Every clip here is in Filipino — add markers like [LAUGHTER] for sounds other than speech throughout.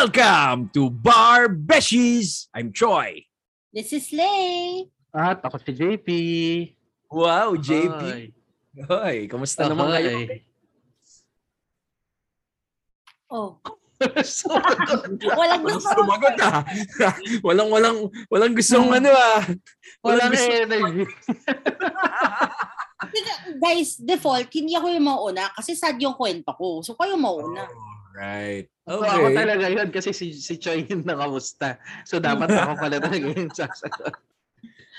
Welcome to Bar Beshies! I'm Troy. This is Lay. At ako si JP. Wow, JP. Ahoy. Hoy, kamusta naman Ahoy. kayo? Oh, So, [LAUGHS] walang Walang gusto. sumagot ah. [LAUGHS] walang, walang, walang gustong ano ah. Walang gusto- energy. [LAUGHS] Guys, default, hindi ako yung mauna kasi sad yung kwento ko. So, kayo mauna. Right. So, ako Okay. talaga yun kasi si, si Choi yung nakamusta. So dapat [LAUGHS] ako pala talaga yung sasagot.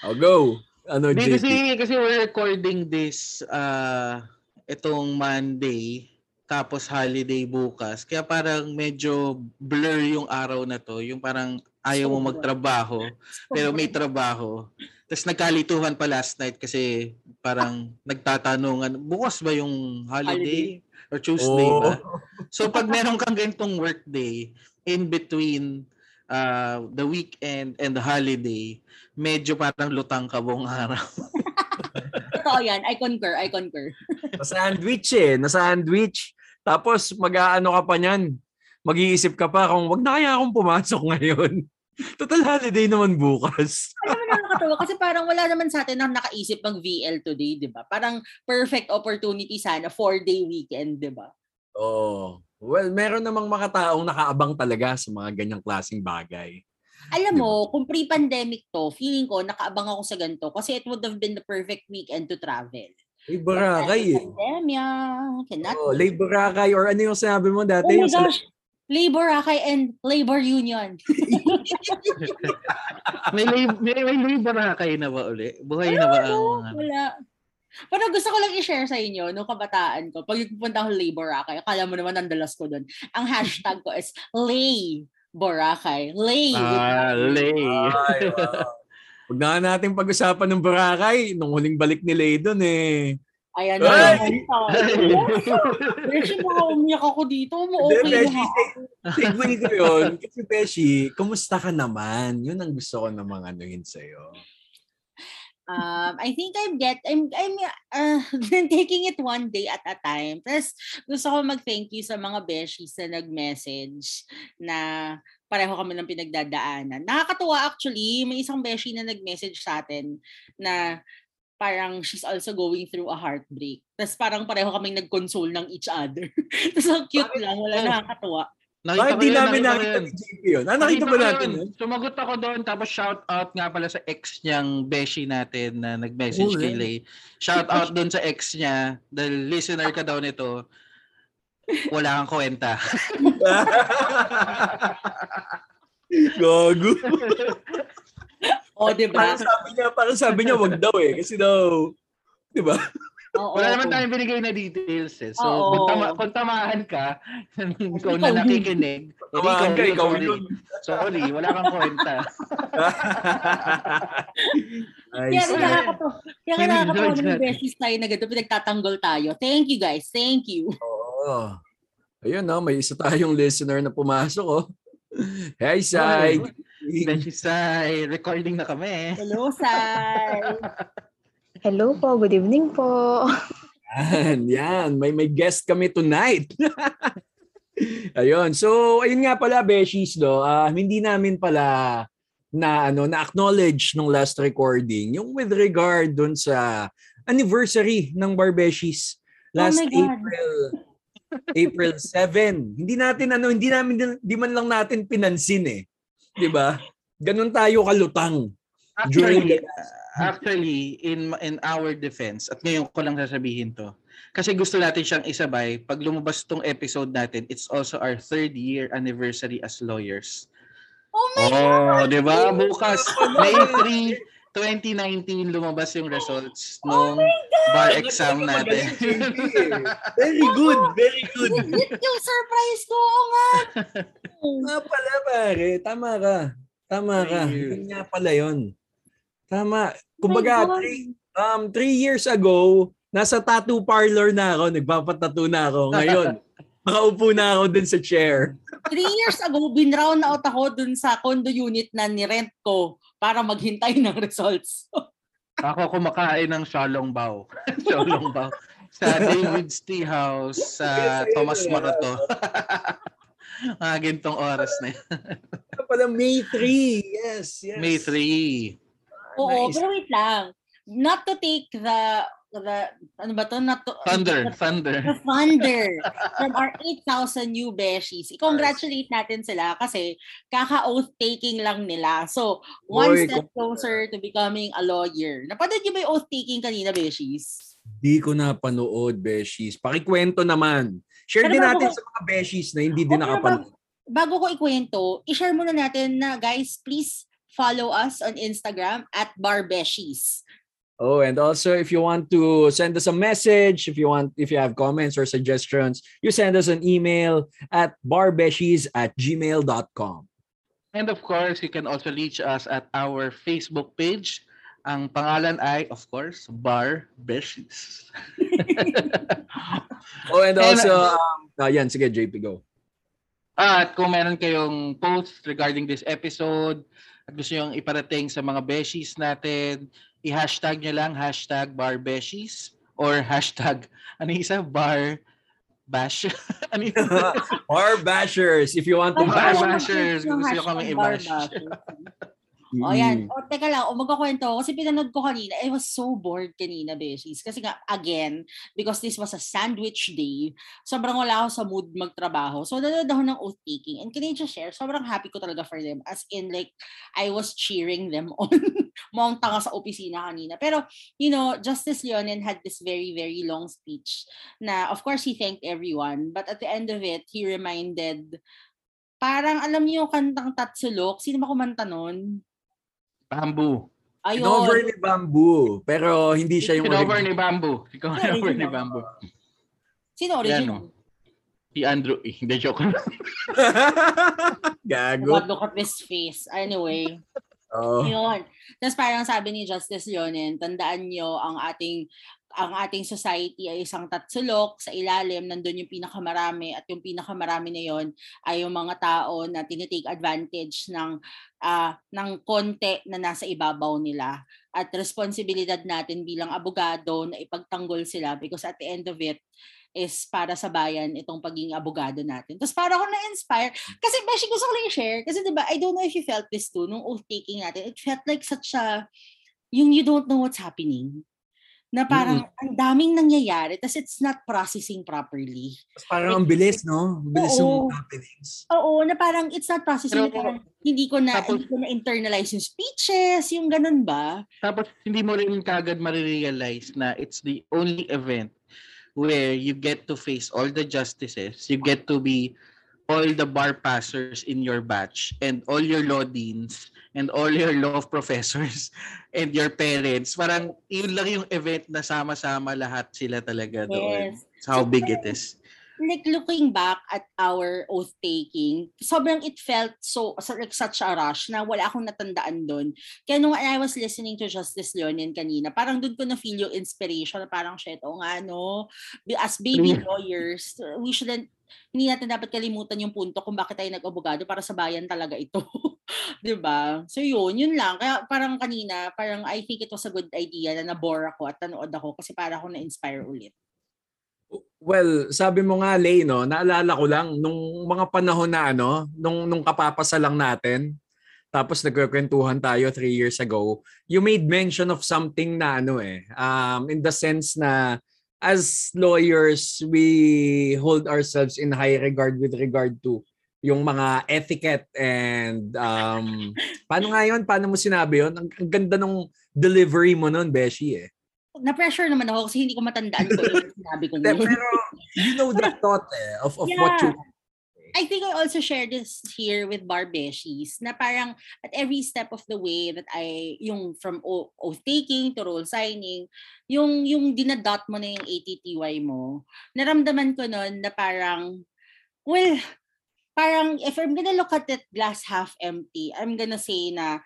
I'll go. Ano, Hindi JP? kasi, kasi we're recording this uh, itong Monday tapos holiday bukas. Kaya parang medyo blur yung araw na to. Yung parang ayaw mo magtrabaho pero may trabaho. Tapos nagkalituhan pa last night kasi parang nagtatanungan, bukas ba yung holiday? Or Tuesday Oh. ba? [LAUGHS] So pag meron kang ganitong workday in between uh, the weekend and the holiday, medyo parang lutang ka buong araw. [LAUGHS] Totoo yan. I concur. I concur. [LAUGHS] Na-sandwich eh. Na-sandwich. Tapos mag-aano ka pa niyan. Mag-iisip ka pa kung wag na kaya akong pumasok ngayon. Total holiday naman bukas. Alam mo nakakatawa kasi parang wala naman sa atin na nakaisip mag VL today, di ba? Parang perfect opportunity sana, four-day weekend, di ba? Oo. Well, meron namang mga taong nakaabang talaga sa mga ganyang klaseng bagay. Alam mo, kung pre-pandemic to, feeling ko nakaabang ako sa ganito kasi it would have been the perfect weekend to travel. Ay, Boracay eh. Pandemya, cannot Oh, labor Boracay or ano yung sinabi mo Oh dati? my yung sa- gosh! Labor Akay and Labor Union. [LAUGHS] may, lab- may, may labor na kayo na ba uli? Buhay na ba ang mga... Wala. Pero gusto ko lang i-share sa inyo nung kabataan ko. Pag pupunta ako Lay Boracay, akala mo naman ang dalas ko doon. Ang hashtag ko is Lay Boracay. Lay. Ah, lay. Ay, wow. Huwag na natin pag-usapan ng Boracay. Nung huling balik ni Lay doon eh. Ayan Ay! na. Beshi, baka umiyak ako dito. Mo Hindi, okay Beshi, na ako. Segue ko yun. Kasi Beshi, kumusta ka naman? Yun ang gusto ko namang anuhin sa'yo. Um, I think I'm get I'm I'm uh, [LAUGHS] taking it one day at a time. Tapos gusto ko mag-thank you sa mga beshies na nag-message na pareho kami ng pinagdadaanan. Nakakatuwa actually, may isang beshi na nag-message sa atin na parang she's also going through a heartbreak. Tapos parang pareho kaming nag-console ng each other. [LAUGHS] Tapos ang cute lang, wala Oh. nakakatuwa. Bakit ko di yun, namin nakita nakita ni JP yun? Ah, nakita ba natin yun. Sumagot ako doon tapos shout out nga pala sa ex niyang beshi natin na nag-message Oh, kay? Lay. Shout out doon sa ex niya dahil listener ka daw nito. Wala kang kwenta. [LAUGHS] Gago. [LAUGHS] O, di ba? Parang sabi niya, parang sabi niya, wag daw eh. Kasi daw, di ba? Oo. Wala naman tayong binigay na details eh. So, Oo. kung, tama, kung tamahan ka, ikaw na nakikinig, Tamaan ka, ikaw sorry. yun. Sorry, wala kang kwenta. [LAUGHS] Ay, Kaya sorry. nakakatawa. Kaya Hindi, nakakatawa George ng natin. besties tayo na ganito, pinagtatanggol tayo. Thank you guys. Thank you. Oo. Ayun, no, may isa tayong listener na pumasok, oh. Hey, Sai. Beshi Sai, recording na kami. Hello, Sai. [LAUGHS] Hello po, good evening po. Yan, yan. May, may guest kami tonight. [LAUGHS] ayun. So, ayun nga pala, Beshies, do. ah, hindi namin pala na ano na acknowledge nung last recording yung with regard dun sa anniversary ng Barbeshies last Oh my God. April April 7. Hindi natin ano, hindi namin di man lang natin pinansin eh. 'Di ba? Ganun tayo kalutang. During Actually, actually in in our defense at ngayon ko lang sasabihin to. Kasi gusto natin siyang isabay pag lumabas tong episode natin, it's also our third year anniversary as lawyers. Oh my God. Oh, 'di ba? Bukas May 3 2019 lumabas yung results [GASPS] Oh nung bar exam natin. [LAUGHS] Very good, very good. Legit yung surprise ko. Oo nga. [LAUGHS] Nga pala pare, tama ka. Tama ka. Yun nga pala yun. Tama. Kumbaga, God. three, um, three years ago, nasa tattoo parlor na ako, nagpapatattoo na ako. Ngayon, [LAUGHS] nakaupo na ako dun sa chair. Three years ago, binrown out ako dun sa condo unit na nirent ko para maghintay ng results. [LAUGHS] Ako kumakain ng Shalong Bao. [LAUGHS] Shalong Bao. Sa David's Tea House sa Thomas ayun, Marato. [LAUGHS] mga gintong oras na yun. Ano pala, May 3. Yes, yes. May 3. Oo, Nice. pero wait lang. Not to take the the ano ba to? Not to, Thunder, the, thunder. the thunder from our 8,000 new beshies. I-congratulate natin sila kasi kaka-oath taking lang nila. So, one Boy, step closer to becoming a lawyer. Napanood niyo ba yung oath taking kanina, beshies? Di ko napanood, Beshies. Pakikwento naman. Share Pero din bago natin ko- sa mga Beshies na hindi din nakapanood. Bago ko ikwento, i-share muna natin na guys, please follow us on Instagram at barbeshies. Oh, and also if you want to send us a message, if you want, if you have comments or suggestions, you send us an email at barbeshies at gmail.com. And of course, you can also reach us at our Facebook page. Ang pangalan ay, of course, Bar Beshies. [LAUGHS] Oh, and And, also, um, ah, yan, sige, JP, go. At kung meron kayong post regarding this episode at gusto nyo iparating sa mga beshies natin, i-hashtag nyo lang hashtag barbeshies or hashtag ano isa? Bar bash? [LAUGHS] ano yung [LAUGHS] Bar bashers, if you want to Bar bash. bashers, Yung gusto nyo kami i-bash. [LAUGHS] Mm. O yan. O teka lang, o magkakwento ako. Kasi pinanood ko kanina. I was so bored kanina, beshies. Kasi nga, again, because this was a sandwich day, sobrang wala ako sa mood magtrabaho. So, nanood ako ng oath-taking. And can I just share? Sobrang happy ko talaga for them. As in, like, I was cheering them [LAUGHS] on. Mukhang tanga sa opisina kanina. Pero, you know, Justice Leonen had this very, very long speech na, of course, he thanked everyone. But at the end of it, he reminded, parang alam niyo yung kantang Tatsulok? Sino ba kumanta nun? Bamboo. Ayun. Kinover ni Bamboo, pero hindi siya yung Kinover original. ni Bamboo. Kinover ni. Bamboo. Sino Yan, original? oh. Si Andrew. Eh, hindi, joke lang. [LAUGHS] Gago. God, look at this face. Anyway, Oh. yun. Tapos parang sabi ni Justice Leonen, tandaan nyo ang ating ang ating society ay isang tatsulok sa ilalim nandun yung pinakamarami at yung pinakamarami na yon ay yung mga tao na tinitake advantage ng ah, ng konti na nasa ibabaw nila at responsibilidad natin bilang abogado na ipagtanggol sila because at the end of it is para sa bayan itong pagiging abogado natin. Tapos para ako na-inspire. Kasi Beshi, gusto ko lang i-share. Kasi diba, I don't know if you felt this too, nung oath-taking natin, it felt like such a, yung you don't know what's happening. Na parang ang daming nangyayari, tapos it's not processing properly. Parang ang bilis, no? Ang bilis Oo. ng happenings. Oo, na parang it's not processing. Pero- parang hindi ko na Tapos- hindi ko na internalize yung speeches, yung ganun ba? Tapos hindi mo rin kagad marirealize na it's the only event where you get to face all the justices, you get to be all the bar passers in your batch and all your law deans and all your law professors [LAUGHS] and your parents. Parang yun lang yung event na sama-sama lahat sila talaga doon. Yes. That's how big it is. like looking back at our oath taking, sobrang it felt so, so like such a rush na wala akong natandaan doon. Kaya nung I was listening to Justice Leonin kanina, parang doon ko na feel yung inspiration na parang shit, o nga no, as baby Mm. lawyers, we shouldn't hindi natin dapat kalimutan yung punto kung bakit tayo nag-abogado para sa bayan talaga ito. [LAUGHS] 'Di ba? So yun, yun lang. Kaya parang kanina, parang I think it was a good idea na nabore ako at nanood ako kasi para ako na-inspire ulit. Well, sabi mo nga, Lay, no? Naalala ko lang, nung mga panahon na, ano, nung, nung kapapasa lang natin, tapos nagkukwentuhan tayo three years ago, you made mention of something na, ano eh, um, in the sense na, as lawyers, we hold ourselves in high regard with regard to yung mga etiquette and um, [LAUGHS] paano nga yun? Paano mo sinabi yun? Ang, ang ganda nung delivery mo nun, Beshi eh. Na-pressure naman ako kasi hindi ko matandaan ko yung sinabi ko Pero you know the thought eh, of, of what you I think I also share this here with Barbeshies na parang at every step of the way that I, yung from oath taking to role signing, yung, yung dinadot mo na yung ATTY mo, naramdaman ko nun na parang, well, parang if I'm gonna look at it glass half empty, I'm gonna say na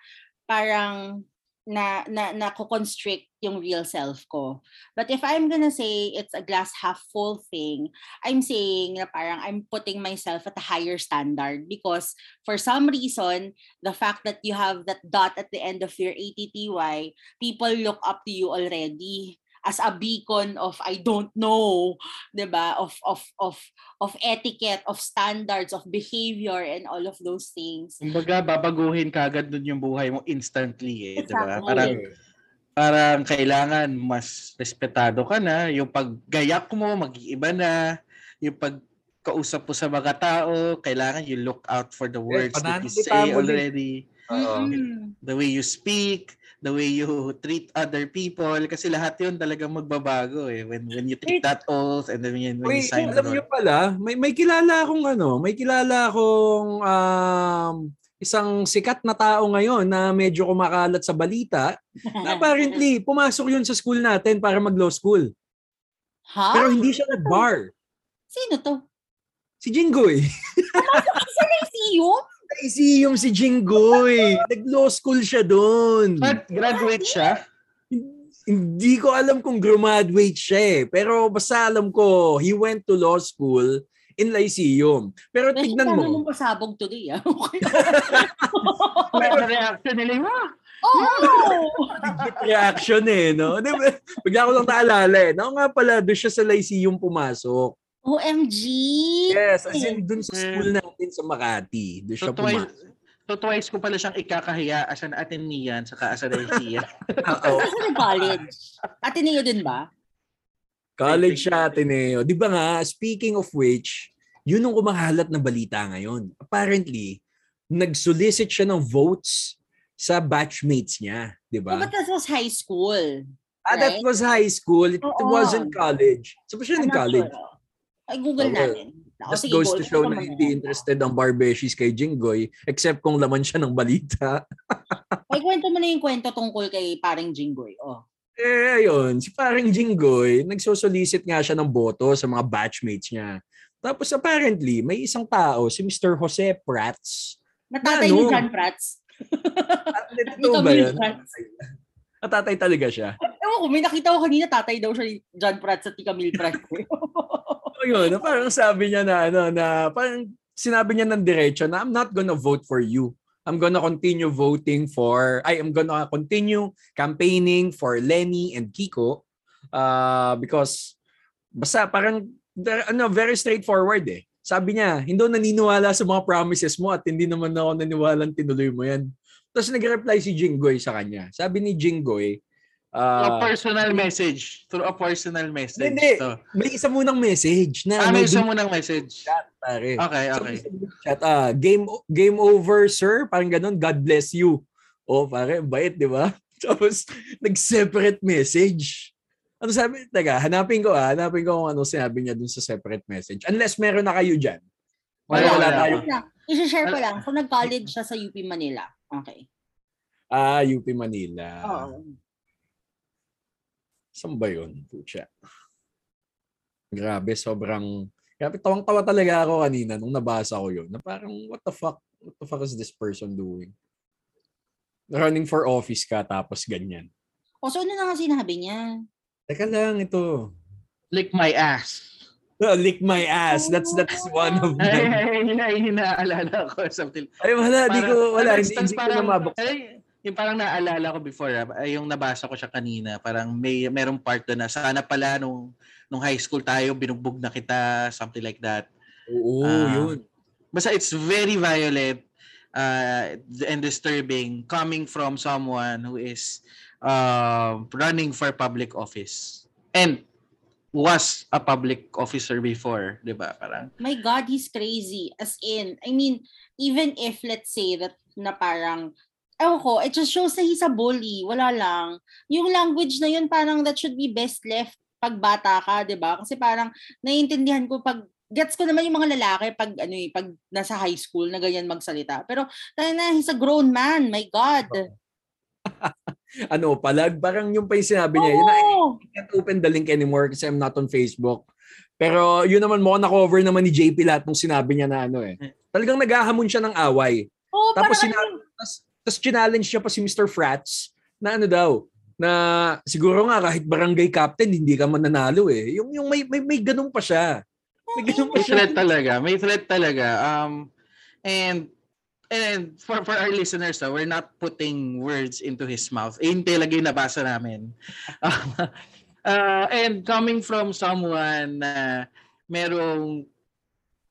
parang na na na constrict yung real self ko. But if I'm gonna say it's a glass half full thing, I'm saying na parang I'm putting myself at a higher standard because for some reason, the fact that you have that dot at the end of your ATTY, people look up to you already as a beacon of I don't know, 'di ba? Of of of of etiquette, of standards, of behavior and all of those things. Kumbaga, babaguhin kagad dun yung buhay mo instantly eh, di ba? Exactly. Parang, parang kailangan mas respetado ka na, yung paggayak mo, mag-iiba na, yung pagkausap mo sa mga tao, kailangan you look out for the words that you say already. Mm. the way you speak, the way you treat other people, kasi lahat yun talagang magbabago eh, when when you take that oath and then when, when you Wait, sign the alam niyo pala, may may kilala akong ano, may kilala akong um, isang sikat na tao ngayon na medyo kumakalat sa balita. Na [LAUGHS] apparently, pumasok yun sa school natin para mag-law school. ha? Pero hindi siya nag-bar. Sino to? Si Jinggoy. Lyceum? [LAUGHS] Naisiyom si Jinggoy. Nag-law school siya doon. But graduate siya, Hindi ko alam kung graduate siya eh. Pero basta alam ko, he went to law school in Lyceum. Pero tignan mo. mong pasabog today, ah. [LAUGHS] Okay. [LAUGHS] may reaction nila yung, "Ah, legit reaction eh, no? Di ba? Bigla ko lang naalala eh. No, nga pala, doon siya sa Lyceum pumasok. OMG! Yes, as in doon sa school natin sa Makati. Doon So siya twice, pumasok. so twice ko pala siyang ikakahiya as an Atenean saka as an Lycean. [LAUGHS] Oo. Sa college. Ateneo din ba? College siya, Ateneo. Di ba nga, speaking of which, yun ang kumahalat na balita ngayon. Apparently, nag-solicit siya ng votes sa batchmates niya. Di Oh, ba? but that was high school. Ah, that was high school. It Oo. wasn't college. So, pa siya not college? sure. Ay, Google Okay. natin. O, Just sige, goes go. to show na hindi interested ang Barbeshies kay Jinggoy except kung laman siya ng balita. Ay, kwento mo na yung kwento tungkol kay paring Jinggoy. Oh. Eh, ayun, si parang Jinggoy, nagsosolicit nga siya ng boto sa mga batchmates niya. Tapos apparently, may isang tao, si Mr. Jose Prats. Natatay Ano? ni John Prats. [LAUGHS] Ito ba yun? Natatay talaga siya. Ewan ko, may nakita ko kanina, tatay daw siya ni John Prats at ni Camille Prats. [LAUGHS] So yun, na parang sabi niya na, ano, na parang sinabi niya ng diretso na I'm not gonna vote for you. I'm gonna continue voting for, I am gonna continue campaigning for Lenny and Kiko uh, because basta parang ano, very straightforward eh. Sabi niya, hindi naniniwala sa mga promises mo at hindi naman ako naniwala tinuloy mo yan. Tapos nag-reply si Jinggoy sa kanya. Sabi ni Jinggoy, a uh, personal message. Through a personal message. Hindi. to. may isa munang message na Ah, may isa dun- mo ng message. pare. Okay, So, okay. group chat, ah, game game over, sir. Parang ganun, God bless you. Oh, pare, bait, di ba? [LAUGHS] Tapos, nag-separate message. Ano sabi? Taga, hanapin ko ah. Hanapin ko kung ano sinabi niya dun sa separate message. Unless meron na kayo dyan. Wala, wala wala. tayo. I-share ko lang. So, nag-college siya sa UP Manila. Okay. Ah, UP Manila. Oo. Saan ba yun? Pucha. Grabe, sobrang... Grabe, tawang-tawa talaga ako kanina nung nabasa ko yun. Na parang, what the fuck? What the fuck is this person doing? Running for office ka tapos ganyan. O, so ano na nga sinabi niya? Teka lang, ito. Lick my ass. Ah, Lick my ass. That's that's one of Ay, them. ay, hina, hinaalala ko something. Ay, wala. Di ko, wala. Hindi, tapos hindi ko parang- na mabuksan. ay, yung parang naalala ko before, ah, ay, yung nabasa ko siya kanina, parang may merong part doon na sana pala nung nung high school tayo binugbog na kita, something like that. Oo, Ah. yun. Basta it's very violent uh, and disturbing coming from someone who is uh, running for public office and was a public officer before, 'di ba? Parang My God, he's crazy. As in, I mean, even if let's say that na parang, ewan ko, it just shows na he's a bully. Wala lang. Yung language na yun, parang that should be best left pag bata ka, di ba? Kasi parang naiintindihan ko pag gets ko naman yung mga lalaki pag ano eh, pag nasa high school na ganyan magsalita. Pero tayo na, he's a grown man. My God. [LAUGHS] Ano, palag. Parang yung pa yung sinabi niya. Yun na, Oo. I can't open the link anymore kasi I'm not on Facebook. Pero yun naman mo na-cover naman ni JP lahat nung sinabi niya na ano eh. Talagang naghahamon siya ng away. Oo, Tapos parang sina- ano, Tapos, challenge niya pa si Mr. Frats na ano daw, na siguro nga kahit barangay captain, hindi ka mananalo eh. Yung, yung may, may, may ganun pa siya. May ganun pa may siya. threat talaga. May threat talaga. Um and and for for our listeners, ah, we're not putting words into his mouth. Eh, hindi talaga yung nabasa namin. Uh, [LAUGHS] and coming from someone na merong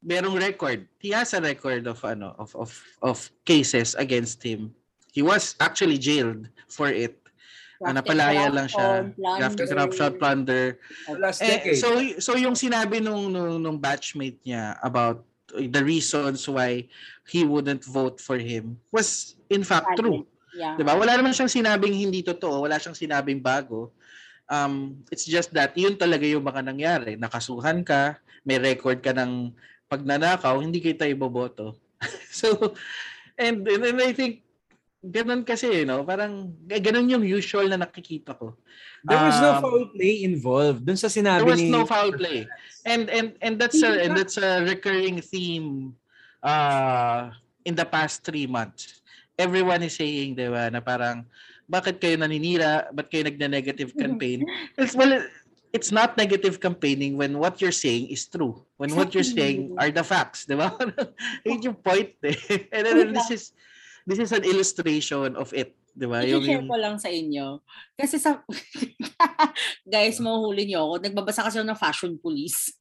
merong record. He has a record of ano of of of cases against him. He was actually jailed for it. Uh, napalaya lang siya. After corruption, plunder. Last Eh, decade. so so yung sinabi nung, nung nung batchmate niya about the reasons why he wouldn't vote for him was in fact true. Yeah. 'Di ba? Wala naman siyang sinabing hindi totoo, wala siyang sinabing bago. Um, it's just that yun talaga yung mga nangyari. Nakasuhan ka, may record ka ng pagnanakaw, hindi kita iboboto. [LAUGHS] so, and, and, and I think, ganun kasi, you know, parang, eh, ganun yung usual na nakikita ko. There was no Um, foul play involved. Dun sa sinabi There was ni... no foul play. And and and that's a and that's a recurring theme uh in the past three months. Everyone is saying, 'di ba, na parang bakit kayo naninira? Ba't kayo nagna-negative campaign? It's well it's not negative campaigning when what you're saying is true. When what you're saying are the facts, 'di ba? [LAUGHS] Yun yung point eh. And then this is this is an illustration of it, 'di ba? Yung, I-share yung, ko lang sa inyo. Kasi sa... [LAUGHS] Guys, mahuhuli niyo ako. Nagbabasa kasi ako ng fashion police.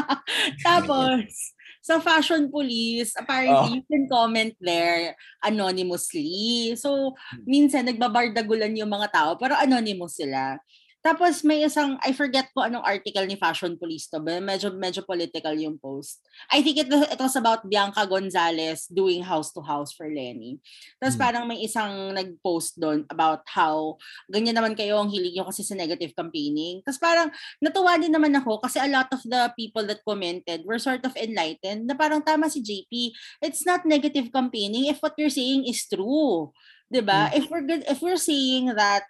[LAUGHS] Tapos, sa fashion police, apparently, Oh. you can comment there anonymously. So, minsan, nagbabardagulan yung mga tao, pero anonymous sila. Tapos may isang, I forget ko anong article ni Fashion Police to, but medyo, medyo political yung post. I think it, it was about Bianca Gonzalez doing house to house for Lenny. Tapos Hmm. parang may isang nag-post doon about how ganyan naman kayo ang hilig nyo kasi sa negative campaigning. Tapos parang natuwa din naman ako kasi a lot of the people that commented were sort of enlightened na parang tama si JP. It's not negative campaigning if what you're saying is true. 'Di ba? If we're good, if we're saying that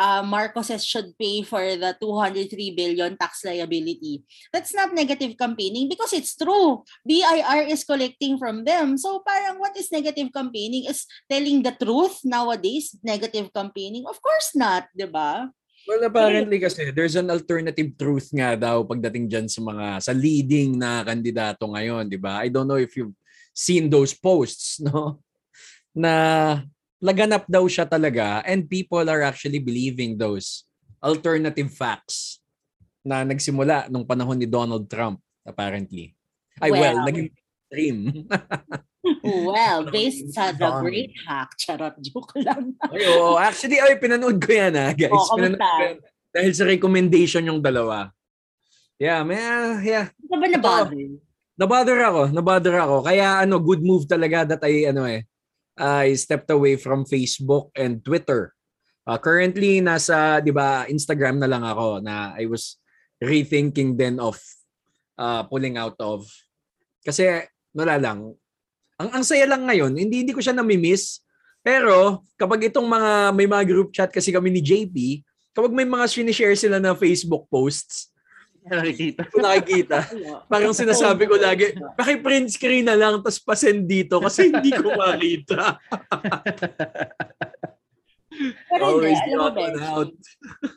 uh, Marcoses should pay for the 203 billion tax liability. That's not negative campaigning because it's true. BIR is collecting from them. So parang what is negative campaigning? Is telling the truth nowadays negative campaigning? Of course not, 'di ba? Well, apparently kasi there's an alternative truth nga daw pagdating dyan sa mga sa leading na kandidato ngayon, 'di ba? I don't know if you've seen those posts, [LAUGHS] no? Na laganap daw siya talaga and people are actually believing those alternative facts na nagsimula nung panahon ni Donald Trump apparently. Ay well, Well. naging stream. [LAUGHS] Well, based sa The. Great Hack, charot, joke lang. ay, oo, actually ay pinanood ko yan ha, guys. Oh, pinanood ko yan. Dahil sa recommendation yung dalawa. Yeah, may yeah, Ito ba na-bother? Nabother ako, nabother ako. Kaya ano, good move talaga that I ano eh, I stepped away from Facebook and Twitter. Uh, currently nasa, 'di ba, Instagram na lang ako na I was rethinking then of uh, pulling out of kasi wala lang. Ang ang saya lang ngayon, hindi hindi ko siya nami-miss. Pero kapag itong mga may mga group chat kasi kami ni JP, kapag may mga sinishare sila na Facebook posts, nakikita. ko [LAUGHS] nakikita. Parang sinasabi ko lagi, paki-print screen na lang tapos pasend dito kasi hindi ko [LAUGHS] makita. Pero hindi, Always alam mo, Besh, out.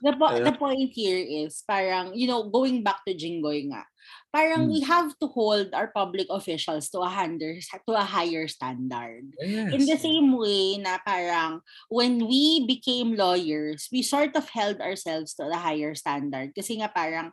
the, po- the point here is parang, you know, going back to Jinggoy nga, parang Hmm. we have to hold our public officials to a higher, to a higher standard. Yes. In the same way na parang when we became lawyers, we sort of held ourselves to the higher standard. Kasi nga parang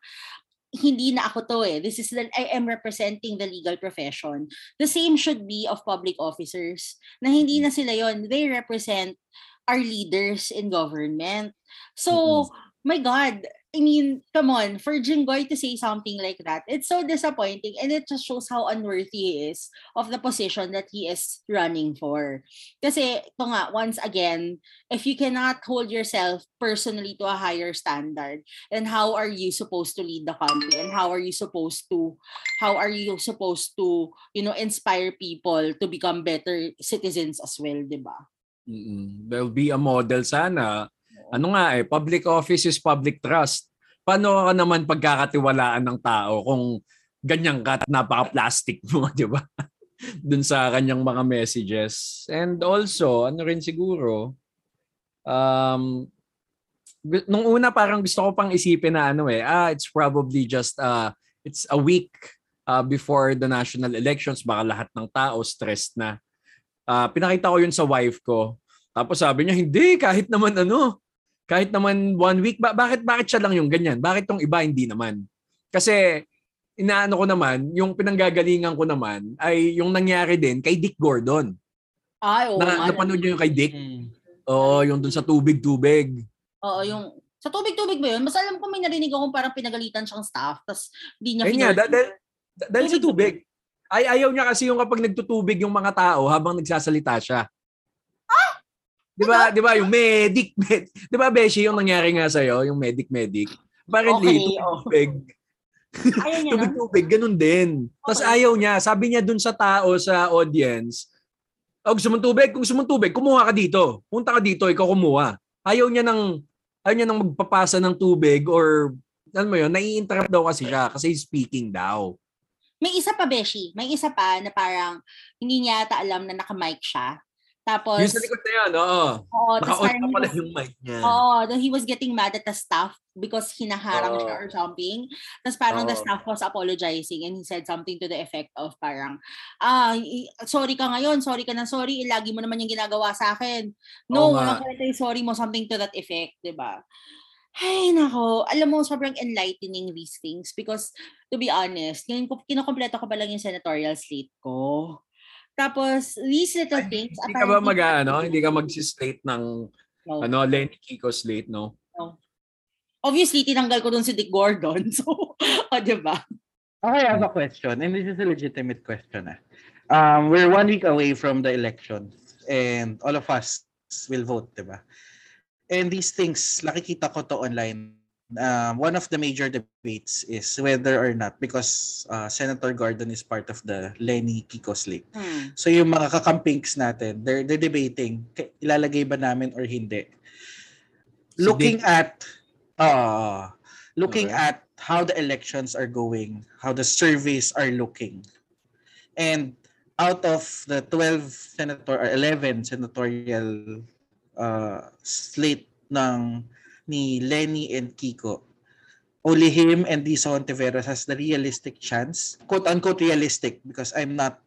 hindi na ako to eh. This is the, I am representing the legal profession. The same should be of public officers. Na hindi na sila yon They represent our leaders in government. So, my God, I mean, come on, for Jinggoy to say something like that, it's so disappointing and it just shows how unworthy he is of the position that he is running for. Kasi, ito nga, once again, if you cannot hold yourself personally to a higher standard, then how are you supposed to lead the country? And how are you supposed to, how are you supposed to, you know, inspire people to become better citizens as well, di ba? Mm-mm. There'll be a model sana. Ano nga eh, public office is public trust. Paano ka naman pagkakatiwalaan ng tao kung ganyan ka at napaka-plastic mo, [LAUGHS] di ba? Dun sa kanyang mga messages. And also, ano rin siguro, um, nung una parang gusto ko pang isipin na ano eh, ah, it's probably just, uh, it's a week uh, before the national elections, baka lahat ng tao stressed na. Ah, pinakita ko yun sa wife ko. Tapos sabi niya, hindi, kahit naman ano, kahit naman one week, ba- bakit bakit siya lang yung ganyan? Bakit tong iba hindi naman? Kasi inaano ko naman, yung pinanggagalingan ko naman ay yung nangyari din kay Dick Gordon. Ay, oo. Na, nga, napanood niyo yung kay Dick? Mm. Oo, yung dun sa tubig-tubig. Oo, yung sa tubig-tubig ba yun? Mas alam ko may narinig ako parang pinagalitan siyang staff tapos hindi niya Ayun nga, finor- da- da- da- dahil sa tubig. Ay, ayaw niya kasi yung kapag nagtutubig yung mga tao habang nagsasalita siya. Di ba, di ba, yung medic, med, di ba, Beshi, yung nangyari nga sa'yo, yung medic, medic. Apparently, Okay, oh. tubig, Ayaw niya, no? tubig-tubig, ganun din. Tapos Okay. ayaw niya, sabi niya dun sa tao, sa audience, oh, gusto mong tubig? Kung gusto mong tubig, kumuha ka dito. Punta ka dito, ikaw kumuha. Ayaw niya ng, ayaw niya nang magpapasa ng tubig or, alam mo yun, nai-interrupt daw kasi siya kasi speaking daw. May isa pa, Beshi. May isa pa na parang hindi niya ata alam na naka-mic siya. Tapos, Yung sa likod na yan, oo. oo, pa he pala was- yung mic niya. Oo, then he was getting mad at the staff because hinaharang Oo. siya or something. Tapos parang the Oo. staff was apologizing and he said something to the effect of parang, ah, sorry ka ngayon, sorry ka na sorry, eh, lagi mo naman yung ginagawa sa akin. No, Oo walang kwenta yung sorry mo, something to that effect, di ba? Ay, nako. Alam mo, sobrang enlightening these things because, to be honest, kinokompleto ko pa lang yung senatorial slate ko. Tapos, these little things, Hindi ka ba mag, ano, hindi ka mag-slate ng, No. ano, Lenny Kiko slate, no? Obviously, tinanggal ko dun si Dick Gordon. [LAUGHS] So, o, di ba? I have a question, and this is a legitimate question. Ah. Um, we're one week away from the election, and all of us will vote, di ba? And these things, nakikita ko to online. Um, one of the major debates is whether or not, because uh, Senator Gordon is part of the Lenny Kiko slate. Hmm. So yung mga kakampings natin, they're, they're debating, ilalagay ba namin or hindi. Looking at, uh, looking Okay. at how the elections are going, how the surveys are looking. And out of the 12 senator or 11 senatorial uh, slate ng ni Lenny and Kiko, only him and Dizon Ontiveros has the realistic chance, quote unquote realistic, because I'm not,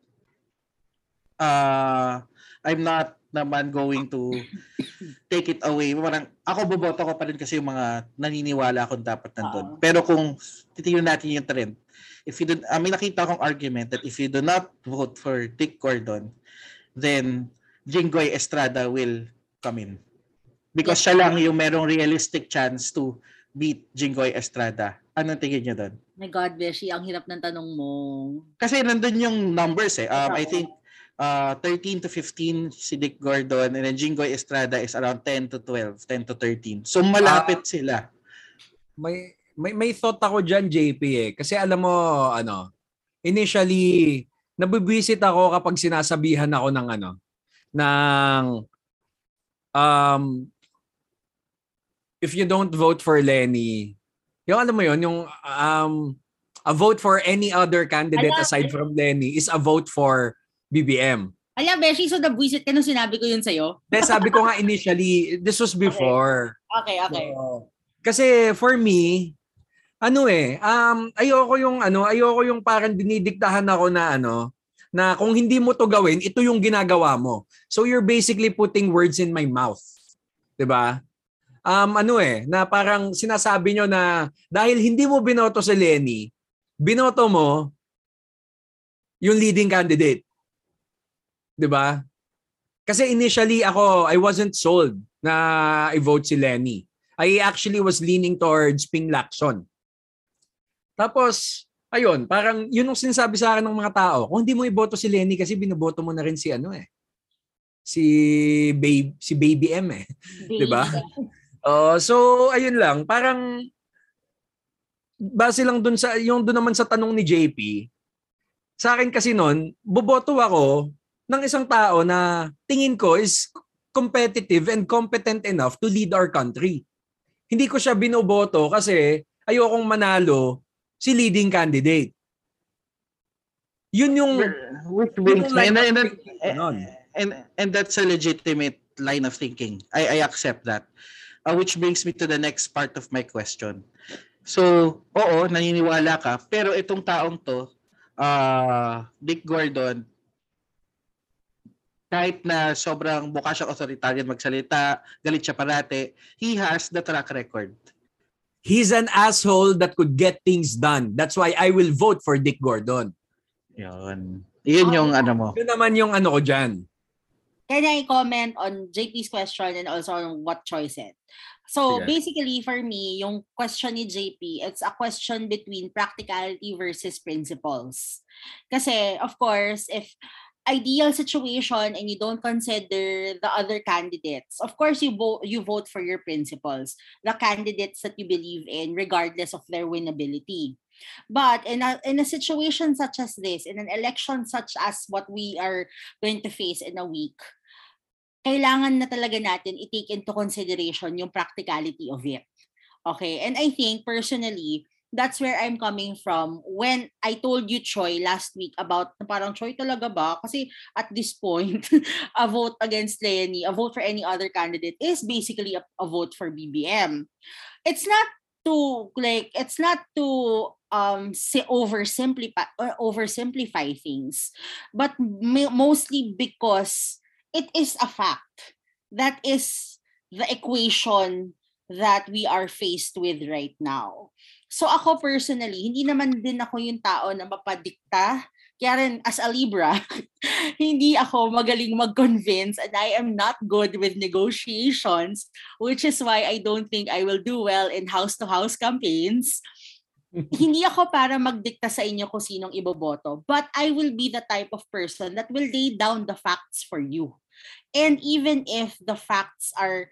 uh, I'm not naman going to [LAUGHS] take it away. Parang, ako boboto ko pa rin kasi yung mga naniniwala akong dapat nandun. Oo. Pero kung titingnan natin yung trend, if you do, uh, may nakita akong argument that if you do not vote for Dick Gordon, then Jinggoy Estrada will come in. Because siya lang yung merong realistic chance to beat Jinggoy Estrada. Anong tingin niyo doon? My God, Beshi, ang hirap ng tanong mo. Kasi nandun yung numbers eh. Um, I think uh, 13 to 15 si Dick Gordon and then Jinggoy Estrada is around 10 to 12, 10 to 13. So malapit sila. May, may, may thought ako dyan, JP eh. Kasi alam mo, ano, initially, nabibwisit ako kapag sinasabihan ako ng ano, ng, um, if you don't vote for Lenny, yung alam mo yun, yung um, a vote for any other candidate Ala, aside from Lenny is a vote for BBM. Alam, Beshi, so nabwisit ka nung sinabi ko yun sa'yo? Dahil sabi ko nga initially, this was before. Okay, okay. Oo. Kasi for me, ano eh, um, ayoko yung ano, ayoko yung parang dinidiktahan ako na ano, na kung hindi mo to gawin, ito yung ginagawa mo. So you're basically putting words in my mouth. 'Di ba? Um, ano eh, na parang sinasabi nyo na dahil hindi mo binoto si Lenny, binoto mo yung leading candidate. 'Di ba? Kasi initially ako, I wasn't sold na i-vote si Lenny. I actually was leaning towards Ping Lacson. Tapos, ayun, parang yun yung sinasabi sa akin ng mga tao. Kung hindi mo iboto si Lenny kasi binoboto mo na rin si ano eh. Si Babe, si Baby M eh. Di ba? Oh, so ayun lang, parang base lang dun sa yung dun naman sa tanong ni JP. Sa akin kasi noon, boboto ako ng isang tao na tingin ko is competitive and competent enough to lead our country. Hindi ko siya binoboto kasi ayokong manalo si leading candidate. Yun yung Which brings me, and, and, nun. and, and that's a legitimate line of thinking. I, I accept that. Uh, which brings me to the next part of my question. So, oo, naniniwala ka, pero itong taong to, uh, Dick Gordon, kahit na sobrang buka siya authoritarian magsalita, galit siya parate, he has the track record. He's an asshole that could get things done. That's why I will vote for Dick Gordon. Yun. Yun yung ano mo. Yun naman yung ano ko dyan. Can I comment on JP's question and also on what Choi said? So Sige. basically for me, yung question ni JP, it's a question between practicality versus principles. Kasi of course, if ideal situation and you don't consider the other candidates, of course you vote you vote for your principles, the candidates that you believe in regardless of their winnability. But in a in a situation such as this, in an election such as what we are going to face in a week, kailangan na talaga natin i-take into consideration yung practicality of it. Okay? And I think personally, that's where I'm coming from when I told you, Choi, last week about parang, Choi talaga ba? Kasi at this point, [LAUGHS] a vote against Lenny, a vote for any other candidate is basically a, a vote for BBM. It's not to like it's not to um say oversimplify or oversimplify things but mostly because it is a fact that is the equation that we are faced with right now so ako personally hindi naman din ako yung tao na mapadikta kaya rin as a Libra [LAUGHS] hindi ako magaling mag-convince and I am not good with negotiations which is why I don't think I will do well in house-to-house campaigns [LAUGHS] hindi ako para magdikta sa inyo kung sinong iboboto. But I will be the type of person that will lay down the facts for you. And even if the facts are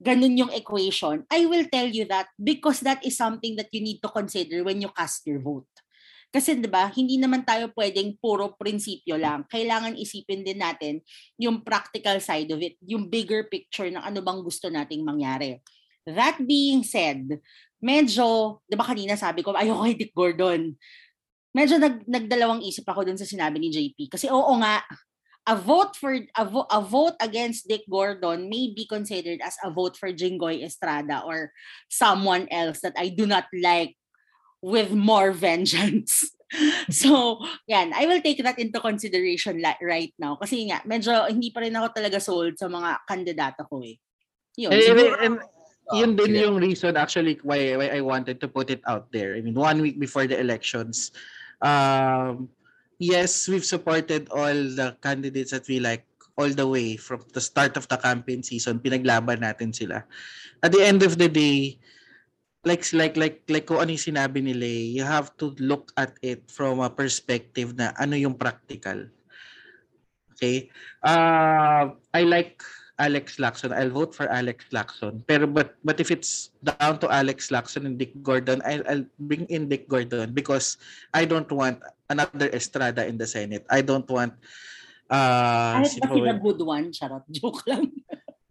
ganun yung equation, I will tell you that because that is something that you need to consider when you cast your vote. Kasi 'di ba, hindi naman tayo pwedeng puro prinsipyo lang. Kailangan isipin din natin yung practical side of it, yung bigger picture ng ano bang gusto nating mangyari. That being said, medyo, 'di ba kanina sabi ko ayoko kay Dick Gordon. Medyo nag nagdalawang isip ako dun sa sinabi ni JP kasi oo nga a vote for a, vo- a vote against Dick Gordon may be considered as a vote for Jinggoy Estrada or someone else that I do not like with more vengeance. [LAUGHS] so, yan, I will take that into consideration la- right now kasi nga medyo hindi pa rin ako talaga sold sa mga kandidato ko eh. Yun. And, siguro- and yun din yung reason actually why, why I wanted to put it out there. I mean, one week before the elections, um, yes, we've supported all the candidates that we like all the way from the start of the campaign season. Pinaglaban natin sila. At the end of the day, like like like like kung ano yung sinabi ni Lay, you have to look at it from a perspective na ano yung practical. Okay? Uh, I like Alex Lacson. I'll vote for Alex Lacson. Pero but but if it's down to Alex Lacson and Dick Gordon, I'll, I'll bring in Dick Gordon because I don't want another Estrada in the Senate. I don't want uh Kahit kasi ba- one, charot, [LAUGHS] joke lang.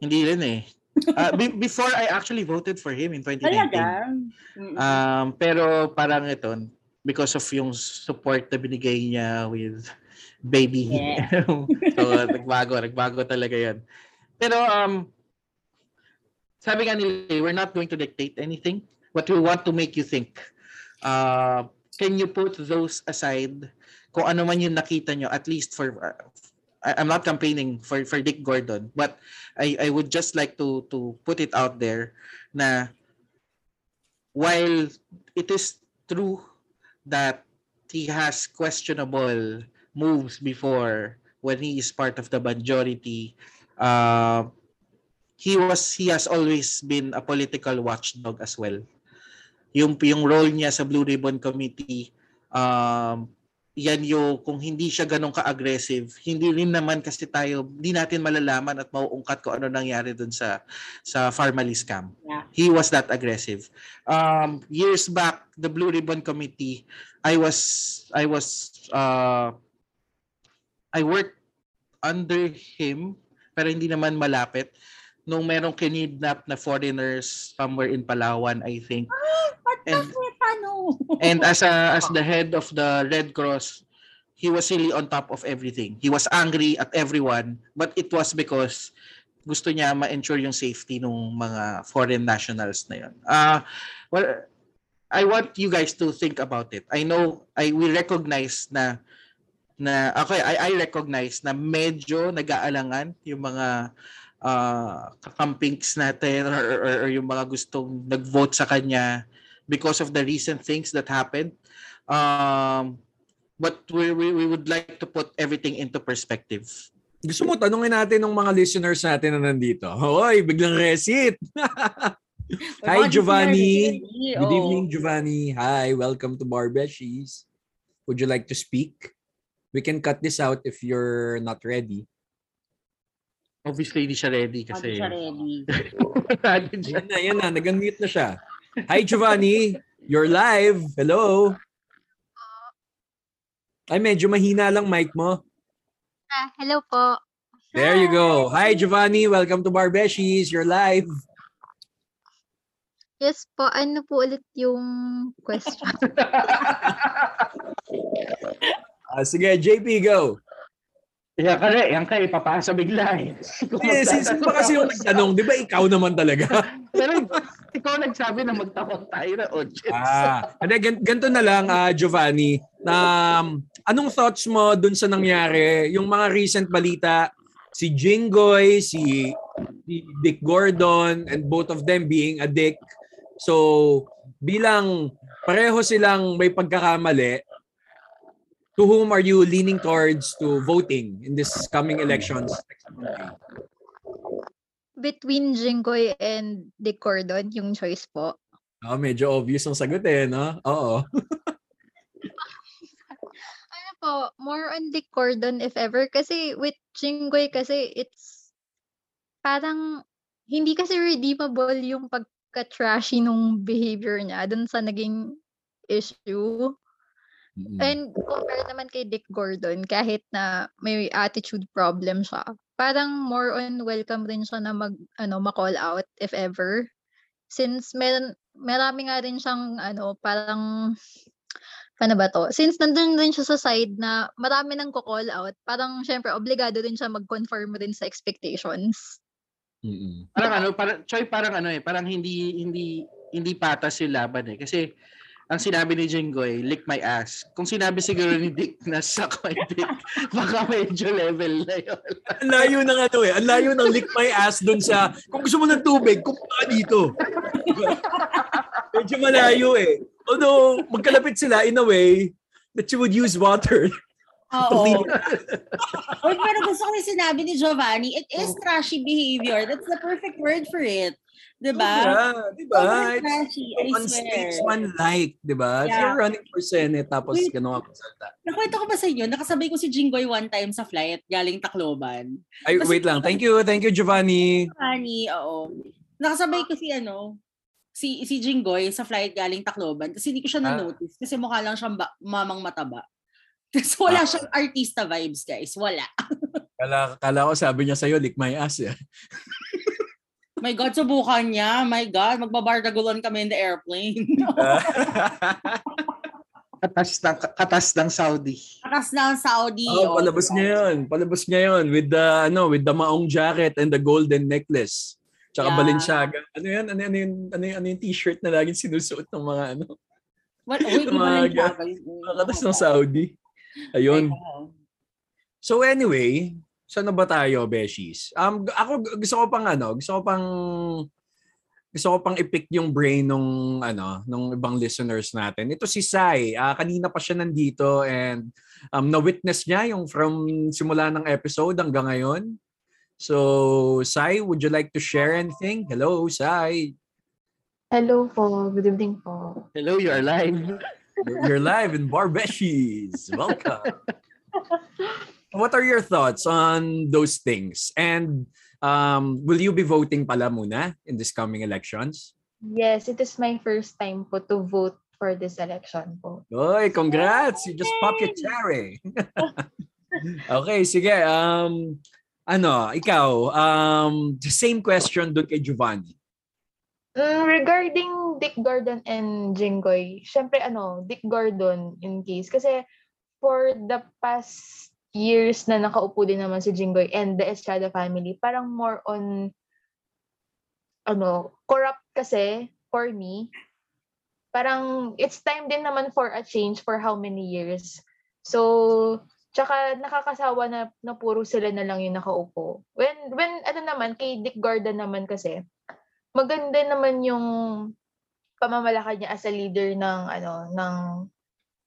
hindi rin eh. Uh, be- before I actually voted for him in 2019. Talaga? Mm-mm. Um, pero parang ito, because of yung support na binigay niya with baby. Yeah. [LAUGHS] so, nagbago, nagbago talaga yan. Pero, um, sabi nga nila, we're not going to dictate anything, but we want to make you think. Uh, can you put those aside? Kung ano man yung nakita nyo, at least for, uh, I'm not campaigning for, for Dick Gordon, but I, I would just like to, to put it out there na while it is true that he has questionable moves before when he is part of the majority, uh, he was he has always been a political watchdog as well. Yung yung role niya sa Blue Ribbon Committee, um, yan yung kung hindi siya ganun ka-aggressive, hindi rin naman kasi tayo, hindi natin malalaman at mauungkat kung ano nangyari dun sa sa Farmally scam. Yeah. He was that aggressive. Um, years back, the Blue Ribbon Committee, I was I was uh, I worked under him pero hindi naman malapit nung merong kinidnap na foreigners somewhere in Palawan, I think. The and-? Ano? And as a as the [LAUGHS] head of the Red Cross, he was really on top of everything. He was angry at everyone, but it was because gusto niya ma-ensure yung safety ng mga foreign nationals na yun. Uh, well, I want you guys to think about it. I know I we recognize na na okay, I, I recognize na medyo nag-aalangan yung mga uh, kakampings natin or, or, or yung mga gustong nag-vote sa kanya because of the recent things that happened. Um, but we, we, we would like to put everything into perspective. Gusto mo, tanungin natin ng mga listeners natin na nandito. Hoy, biglang resit! [LAUGHS] Hi, Giovanni. Good evening, Giovanni. Hi, welcome to Barbeshies. Would you like to speak? We can cut this out if you're not ready. Obviously, hindi siya ready Hindi kasi. siya ready. Yan na, yan na. Nag-unmute na siya. Hi, Giovanni. You're live. Hello. Ay, medyo mahina lang mic mo. Ah, hello po. There you go. Hi, Giovanni. Welcome to Barbeshies. You're live. Yes po, ano po ulit yung question? [LAUGHS] Ah, sige, JP, go. Yan ka rin, yan ka, ipapasa bigla eh. Eh, si, sino ba kasi yung nagtanong? Di ba ikaw naman talaga? [LAUGHS] Pero ikaw nagsabi na magtakot tayo na audience. ah, hindi, gan- ganito na lang, ah, Giovanni. Um, anong thoughts mo dun sa nangyari? Yung mga recent balita, si Jingoy, si, si Dick Gordon, and both of them being a dick. So, bilang pareho silang may pagkakamali, to whom are you leaning towards to voting in this coming elections? Between Jinggoy and Dick Cordon, yung choice po. Oh, medyo obvious ang sagot eh, no? Oo. [LAUGHS] Ano po, more on Dick Cordon if ever. Kasi with Jinggoy kasi it's parang hindi kasi redeemable yung pagka-trashy nung behavior niya dun sa naging issue. Mm-mm. And compare naman kay Dick Gordon, kahit na may attitude problem siya, parang more on welcome rin siya na mag, ano, ma-call out if ever. Since meron, marami nga rin siyang, ano, parang, paano ba to? Since nandun rin siya sa side na marami nang ko-call out, parang syempre obligado rin siya mag-conform rin sa expectations. Mm-mm. Parang ano, parang, Choy, parang ano eh, parang hindi, hindi, hindi patas yung laban eh. Kasi, ang sinabi ni Jinggoy, lick my ass. Kung sinabi siguro ni Dick na suck my dick, [LAUGHS] baka medyo level na yun. Ang layo ng ano eh. Ang layo ng lick my ass dun sa, kung gusto mo ng tubig, kumuha ka dito. Medyo malayo eh. Although, magkalapit sila in a way that you would use water. Oo. [LAUGHS] Oy, pero gusto ko yung sinabi ni Giovanni, it is trashy behavior. That's the perfect word for it. Diba? Yeah, di ba? Sobrang It's trashy, I on swear. stage one like, di ba? If Yeah. you're running for Senate, tapos Wait. gano'n ka salta. Nakwento ko ba sa inyo? Nakasabay ko si Jinggoy one time sa flight galing Tacloban. Ay, Kasi- wait lang. Thank you. Thank you, Giovanni. Honey, oo. Nakasabay ko si ano, si si Jinggoy sa flight galing Tacloban kasi hindi ko siya Ah. na-notice kasi mukha lang siyang ba- mamang mataba. [LAUGHS] Tapos wala Ah. siyang artista vibes, guys. Wala. [LAUGHS] Kala, kala ko sabi niya sa'yo, lick my ass eh. [LAUGHS] My God, subukan niya. My God, magbabardagulan kami in the airplane. [LAUGHS] Katas ng, katas ng Saudi. Takas na ang Saudi. oh, palabas niya yun. Palabas niya yun with the, ano, with the maong jacket and the golden necklace. Tsaka Yeah. Balenciaga. Ano yan? Ano, ano, yung, ano, yung, ano yung t-shirt na laging sinusuot ng mga ano? What? Di ba Mga lang ga- Mga katas ng Saudi. Ayun. So anyway, saan na ba tayo, Beshies? Um, ako gusto ko pang ano, gusto ko pang gusto ko pang i-pick yung brain nung ano, nung ibang listeners natin. Ito si Sai. Ah, kanina pa siya nandito and um, na-witness niya yung from simula ng episode hanggang ngayon. So, Sai, would you like to share anything? Hello, Sai. Hello po. Good evening po. Hello, you are live. You're- You're live in Barbeshies. Welcome. [LAUGHS] What are your thoughts on those things? And um, will you be voting pala muna in this coming elections? Yes, it is my first time po to vote for this election po. Oy, congrats! You just popped your cherry. [LAUGHS] okay, sige. Um, ano, ikaw, um, the same question doon kay Giovanni. Mm, regarding Dick Gordon and Jinggoy, syempre ano, Dick Gordon in case. Kasi for the past years na nakaupo din naman si Jinggoy and the Estrada family, parang more on ano, corrupt kasi for me. Parang it's time din naman for a change for how many years. So, Tsaka nakakasawa na, na puro sila na lang yung nakaupo. When, when ano naman, kay Dick Gordon naman kasi, maganda naman yung pamamalakad niya as a leader ng ano ng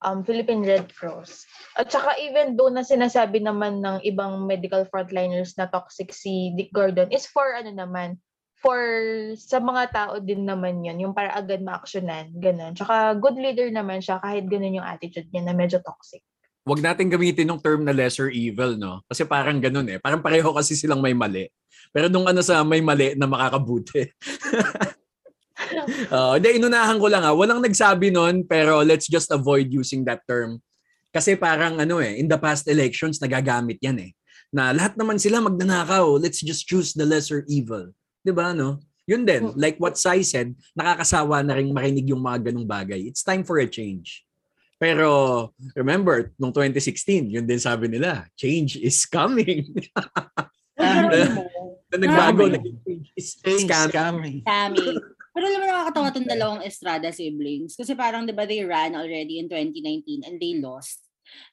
um, Philippine Red Cross. At saka even though na sinasabi naman ng ibang medical frontliners na toxic si Dick Gordon is for ano naman, for sa mga tao din naman yun, yung para agad ma-actionan, ganun. Tsaka good leader naman siya kahit ganun yung attitude niya na medyo toxic. Wag natin gamitin yung term na lesser evil, no? Kasi parang ganun eh. Parang pareho kasi silang may mali. Pero nung ano sa may mali na makakabuti. [LAUGHS] [LAUGHS] Uh, hindi, inunahan ko lang ha. Walang nagsabi nun, pero let's just avoid using that term. Kasi parang ano eh, in the past elections, nagagamit yan eh. Na lahat naman sila magnanakaw. Let's just choose the lesser evil. 'Di ba no? Yun din, like what Sai said, nakakasawa na rin marinig yung mga ganung bagay. It's time for a change. Pero remember, nung 2016, yun din sabi nila, change is coming. [LAUGHS] Mo, na nagbago, Coming. naging change is Thanks, scam. Pero alam mo nakakatawa tong dalawang Estrada siblings. Kasi parang, di ba, they ran already in 2019 and they lost.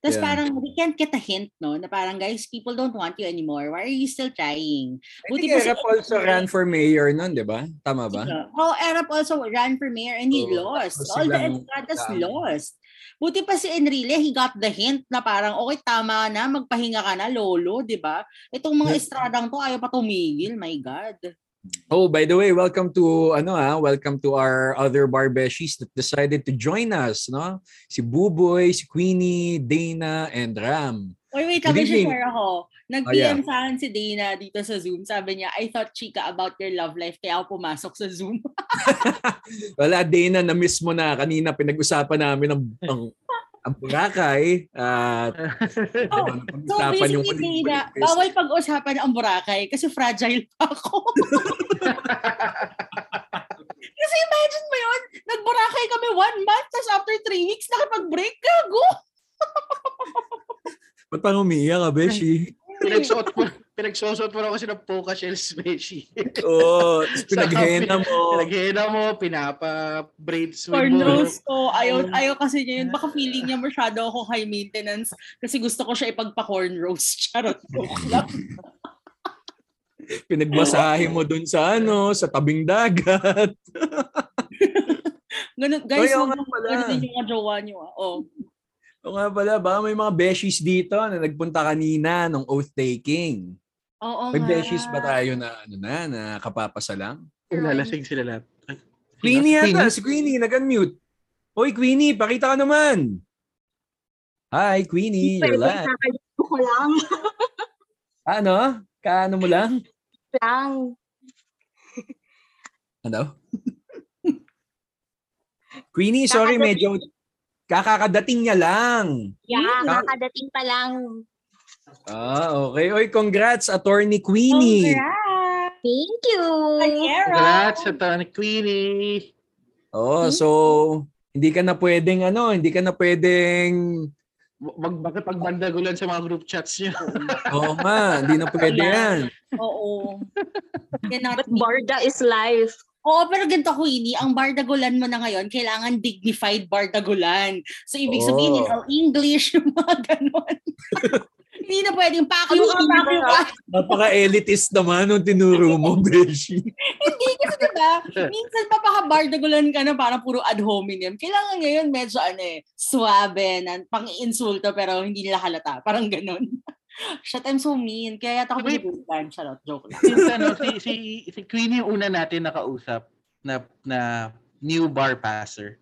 Tapos Yeah. parang, we can't get a hint, no? Na parang, guys, people don't want you anymore. Why are you still trying? I think Erap also ran for mayor nun, di ba? Tama ba? Oh, Erap also ran for mayor and he Oo. lost. Tapos All the Estradas Tama. lost. Buti pa si Enrile, he got the hint na parang, okay, tama na, magpahinga ka na, lolo, di ba? Itong mga estradang to, ayaw pa tumigil, my God. Oh, by the way, welcome to ano ah, welcome to our other barbeshies that decided to join us, no? Si Buboy, si Queenie, Dana, and Ram. Oy, wait may evening. share ako. Oh, yeah. Nag-PM sa akin si Dana dito sa Zoom. Sabi niya, I thought, chika, about your love life, kaya ako pumasok sa Zoom. [LAUGHS] Wala, Dana, na-miss mo na. Kanina pinag-usapan namin ang, ang, ang Boracay. At [LAUGHS] Oh, So napag-usapan yung Dana, bawal pag-usapan ang Boracay kasi fragile pa ako. [LAUGHS] kasi imagine mo yun, nag-Boracay kami one month, tapos after three weeks, nakipag-break gago. Ba't pang umiiyak ka, Beshi? Pinagsuot mo, pinagsusot mo na kasi ng Poca Shell Smashy. Oo, [LAUGHS] oh, pinaghena mo. Pinaghena mo, pinapa-braids mo. Cornrows ko. Ayaw, ayaw kasi niya yun. Baka [LAUGHS] feeling niya masyado ako high maintenance kasi gusto ko siya ipagpa-cornrows. [LAUGHS] Charot. Joke lang. Pinagmasahe mo dun sa ano, sa tabing dagat. Ganun, guys, Oy, mo pala. ganun yung mga jowa niyo. Ah. Oh. O nga pala, baka may mga beshies dito na nagpunta kanina nung oath-taking. Oo May nga. beshies ba tayo na ano na, na kapapasa lang? Lalasing sila lahat. Ay, Queenie Queenie? yata, si Queenie, nag-unmute. Hoy Queenie, pakita ka naman. Hi Queenie, you're live. Ko lang. [LAUGHS] Ano? Kaano mo lang? lang. Ano? [LAUGHS] Queenie, sorry, medyo kakakadating niya lang. Yeah, Kak- kakadating pa lang. Ah, okay. Oy, congrats, Attorney Queenie. Congrats! Thank you. Congrats sa Tony Queenie. Oh, so hindi ka na pwedeng ano, hindi ka na pwedeng Mag bakit pagbandagulan sa mga group chats niyo? [LAUGHS] Oo nga, hindi na pwede yan. Oo. [LAUGHS] Cannot But. Barda is life. Oo, pero ganito, Queenie, ang bardagulan mo na ngayon, kailangan dignified bardagulan. So, ibig sabihin, Oo. in all English, yung [LAUGHS] mga ganon. Hindi na pwedeng pakyo ka, pakyo ka. Napaka-elitist naman nung tinuro mo, Beshi. Hindi kasi diba, minsan papaka-bardagulan ka na parang puro ad hominem. Kailangan ngayon medyo ano eh, suabe na pang-insulto pero hindi nila halata. Parang ganon. [LAUGHS] Shit, I'm so mean. Kaya yata ako Wait. binibulkan. Charot, joke lang. Since ano, si, si, si Queenie yung una natin nakausap na, na new bar passer.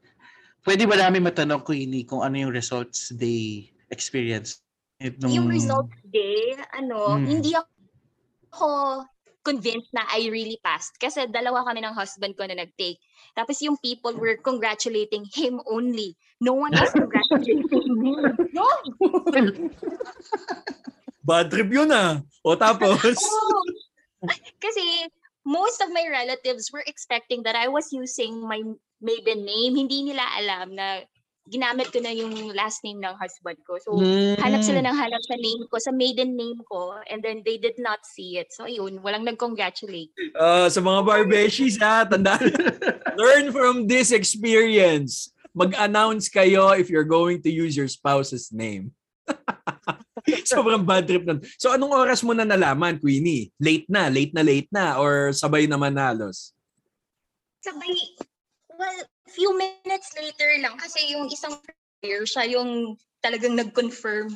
Pwede ba namin matanong Queenie kung ano yung results they experienced? Itong, Yung results day, ano, Mm. hindi ako convinced na I really passed. Kasi dalawa kami ng husband ko na nag-take. Tapos yung people were congratulating him only. No one was [LAUGHS] congratulating me. No? Bad trip yun ah. O tapos? [LAUGHS] Kasi most of my relatives were expecting that I was using my maiden name. Hindi nila alam na ginamit ko na yung last name ng husband ko. So, hanap sila ng hanap sa name ko, sa maiden name ko, and then they did not see it. So, ayun, walang nag-congratulate. Ah, sa mga barbeshies ha, tandaan. [LAUGHS] Learn from this experience. Mag-announce kayo if you're going to use your spouse's name. [LAUGHS] Sobrang bad trip nun. So anong oras mo na nalaman, Queenie? Late na, late na, late na, or sabay naman halos? Sabay, well, few minutes later lang kasi yung isang player, siya yung talagang nag-confirm.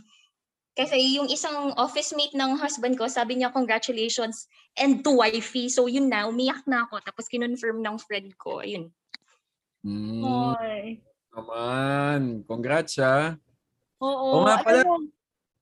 Kasi yung isang office mate ng husband ko, sabi niya, congratulations, and to wifey. So yun na, umiyak na ako. Tapos kinonfirm ng friend ko. Ayun. Mm, Ay. naman. Congrats, ha? Oo. Oo nga pala.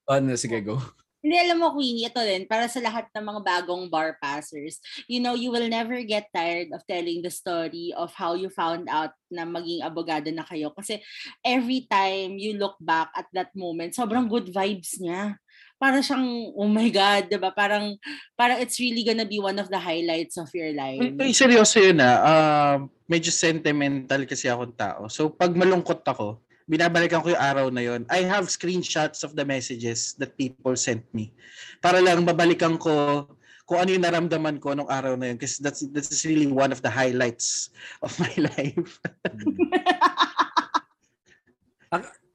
Ano, sige, go. Hindi, alam mo, Queenie, ito din, para sa lahat ng mga bagong bar passers, you know, you will never get tired of telling the story of how you found out na maging abogado na kayo. Kasi every time you look back at that moment, sobrang good vibes niya. Para siyang, oh my God, di ba? Parang, parang it's really gonna be one of the highlights of your life. Ay, seryoso yun ah. Ah, medyo sentimental kasi akong tao. So pag malungkot ako, binabalikan ko yung araw na yon. I have screenshots of the messages that people sent me. Para lang babalikan ko kung ano yung naramdaman ko nung araw na yun. Kasi that's, that's really one of the highlights of my [LAUGHS] life.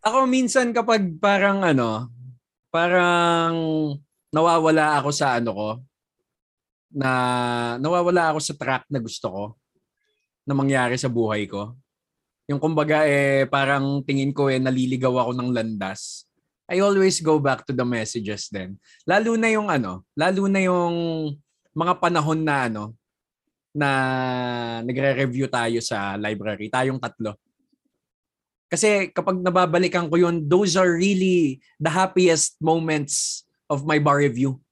Ako minsan kapag parang ano, parang nawawala ako sa ano ko, na nawawala ako sa track na gusto ko na mangyari sa buhay ko. Yung kumbaga eh parang tingin ko eh naliligaw ako ng landas. I always go back to the messages then. Lalo na yung ano, lalo na yung mga panahon na ano na nagre-review tayo sa library, tayong tatlo. Kasi kapag nababalikan ko yun, those are really the happiest moments of my bar review.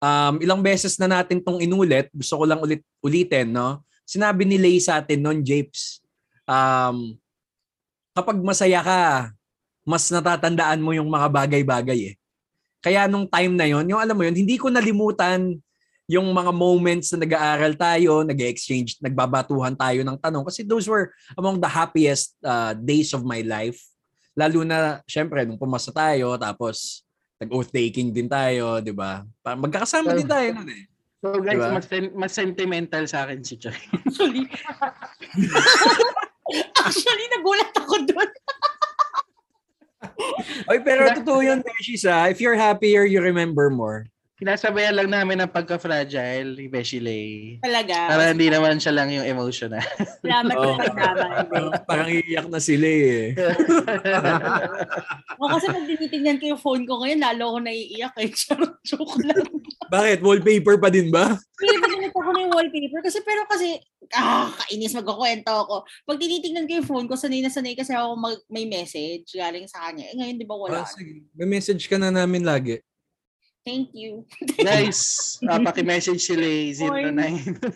Um, ilang beses na natin tong inulit, gusto ko lang ulit ulitin, no? Sinabi ni Lay sa atin noon, Japes, um, kapag masaya ka, mas natatandaan mo yung mga bagay-bagay eh. Kaya nung time na yon, yung alam mo yun, hindi ko nalimutan yung mga moments na nag-aaral tayo, nag-exchange, nagbabatuhan tayo ng tanong kasi those were among the happiest uh, days of my life. Lalo na, syempre, nung pumasa tayo, tapos nag-oath taking din tayo, di ba? Pa- Magkakasama din tayo nun eh. So guys, Diba? mas, sen- mas sentimental sa akin si Choy. [LAUGHS] actually, nagulat ako doon. Oy, pero totoo yun, Beshis ah. If you're happier, you remember more. Kinasabayan lang namin ng pagka-fragile ni Beshi Lay. Talaga. Para hindi naman siya lang yung emotional. Salamat [LAUGHS] Oo. sa. [LAUGHS] Parang, iiyak na sila eh. [LAUGHS] O kasi pag tinitingnan ko yung phone ko ngayon, lalo ako naiiyak eh. Charot, joke lang. Bakit? Wallpaper pa din ba? Hindi ba ginit ako ng wallpaper? Kasi pero kasi, ah, kainis magkukwento ako. Pag tinitingnan ko yung phone ko, sanay na sanay kasi ako mag, may message galing sa kanya. Eh, ngayon, di ba wala? Ah, sige. May message ka na namin lagi. Thank you. [LAUGHS] Guys, uh, paki-message sila 09.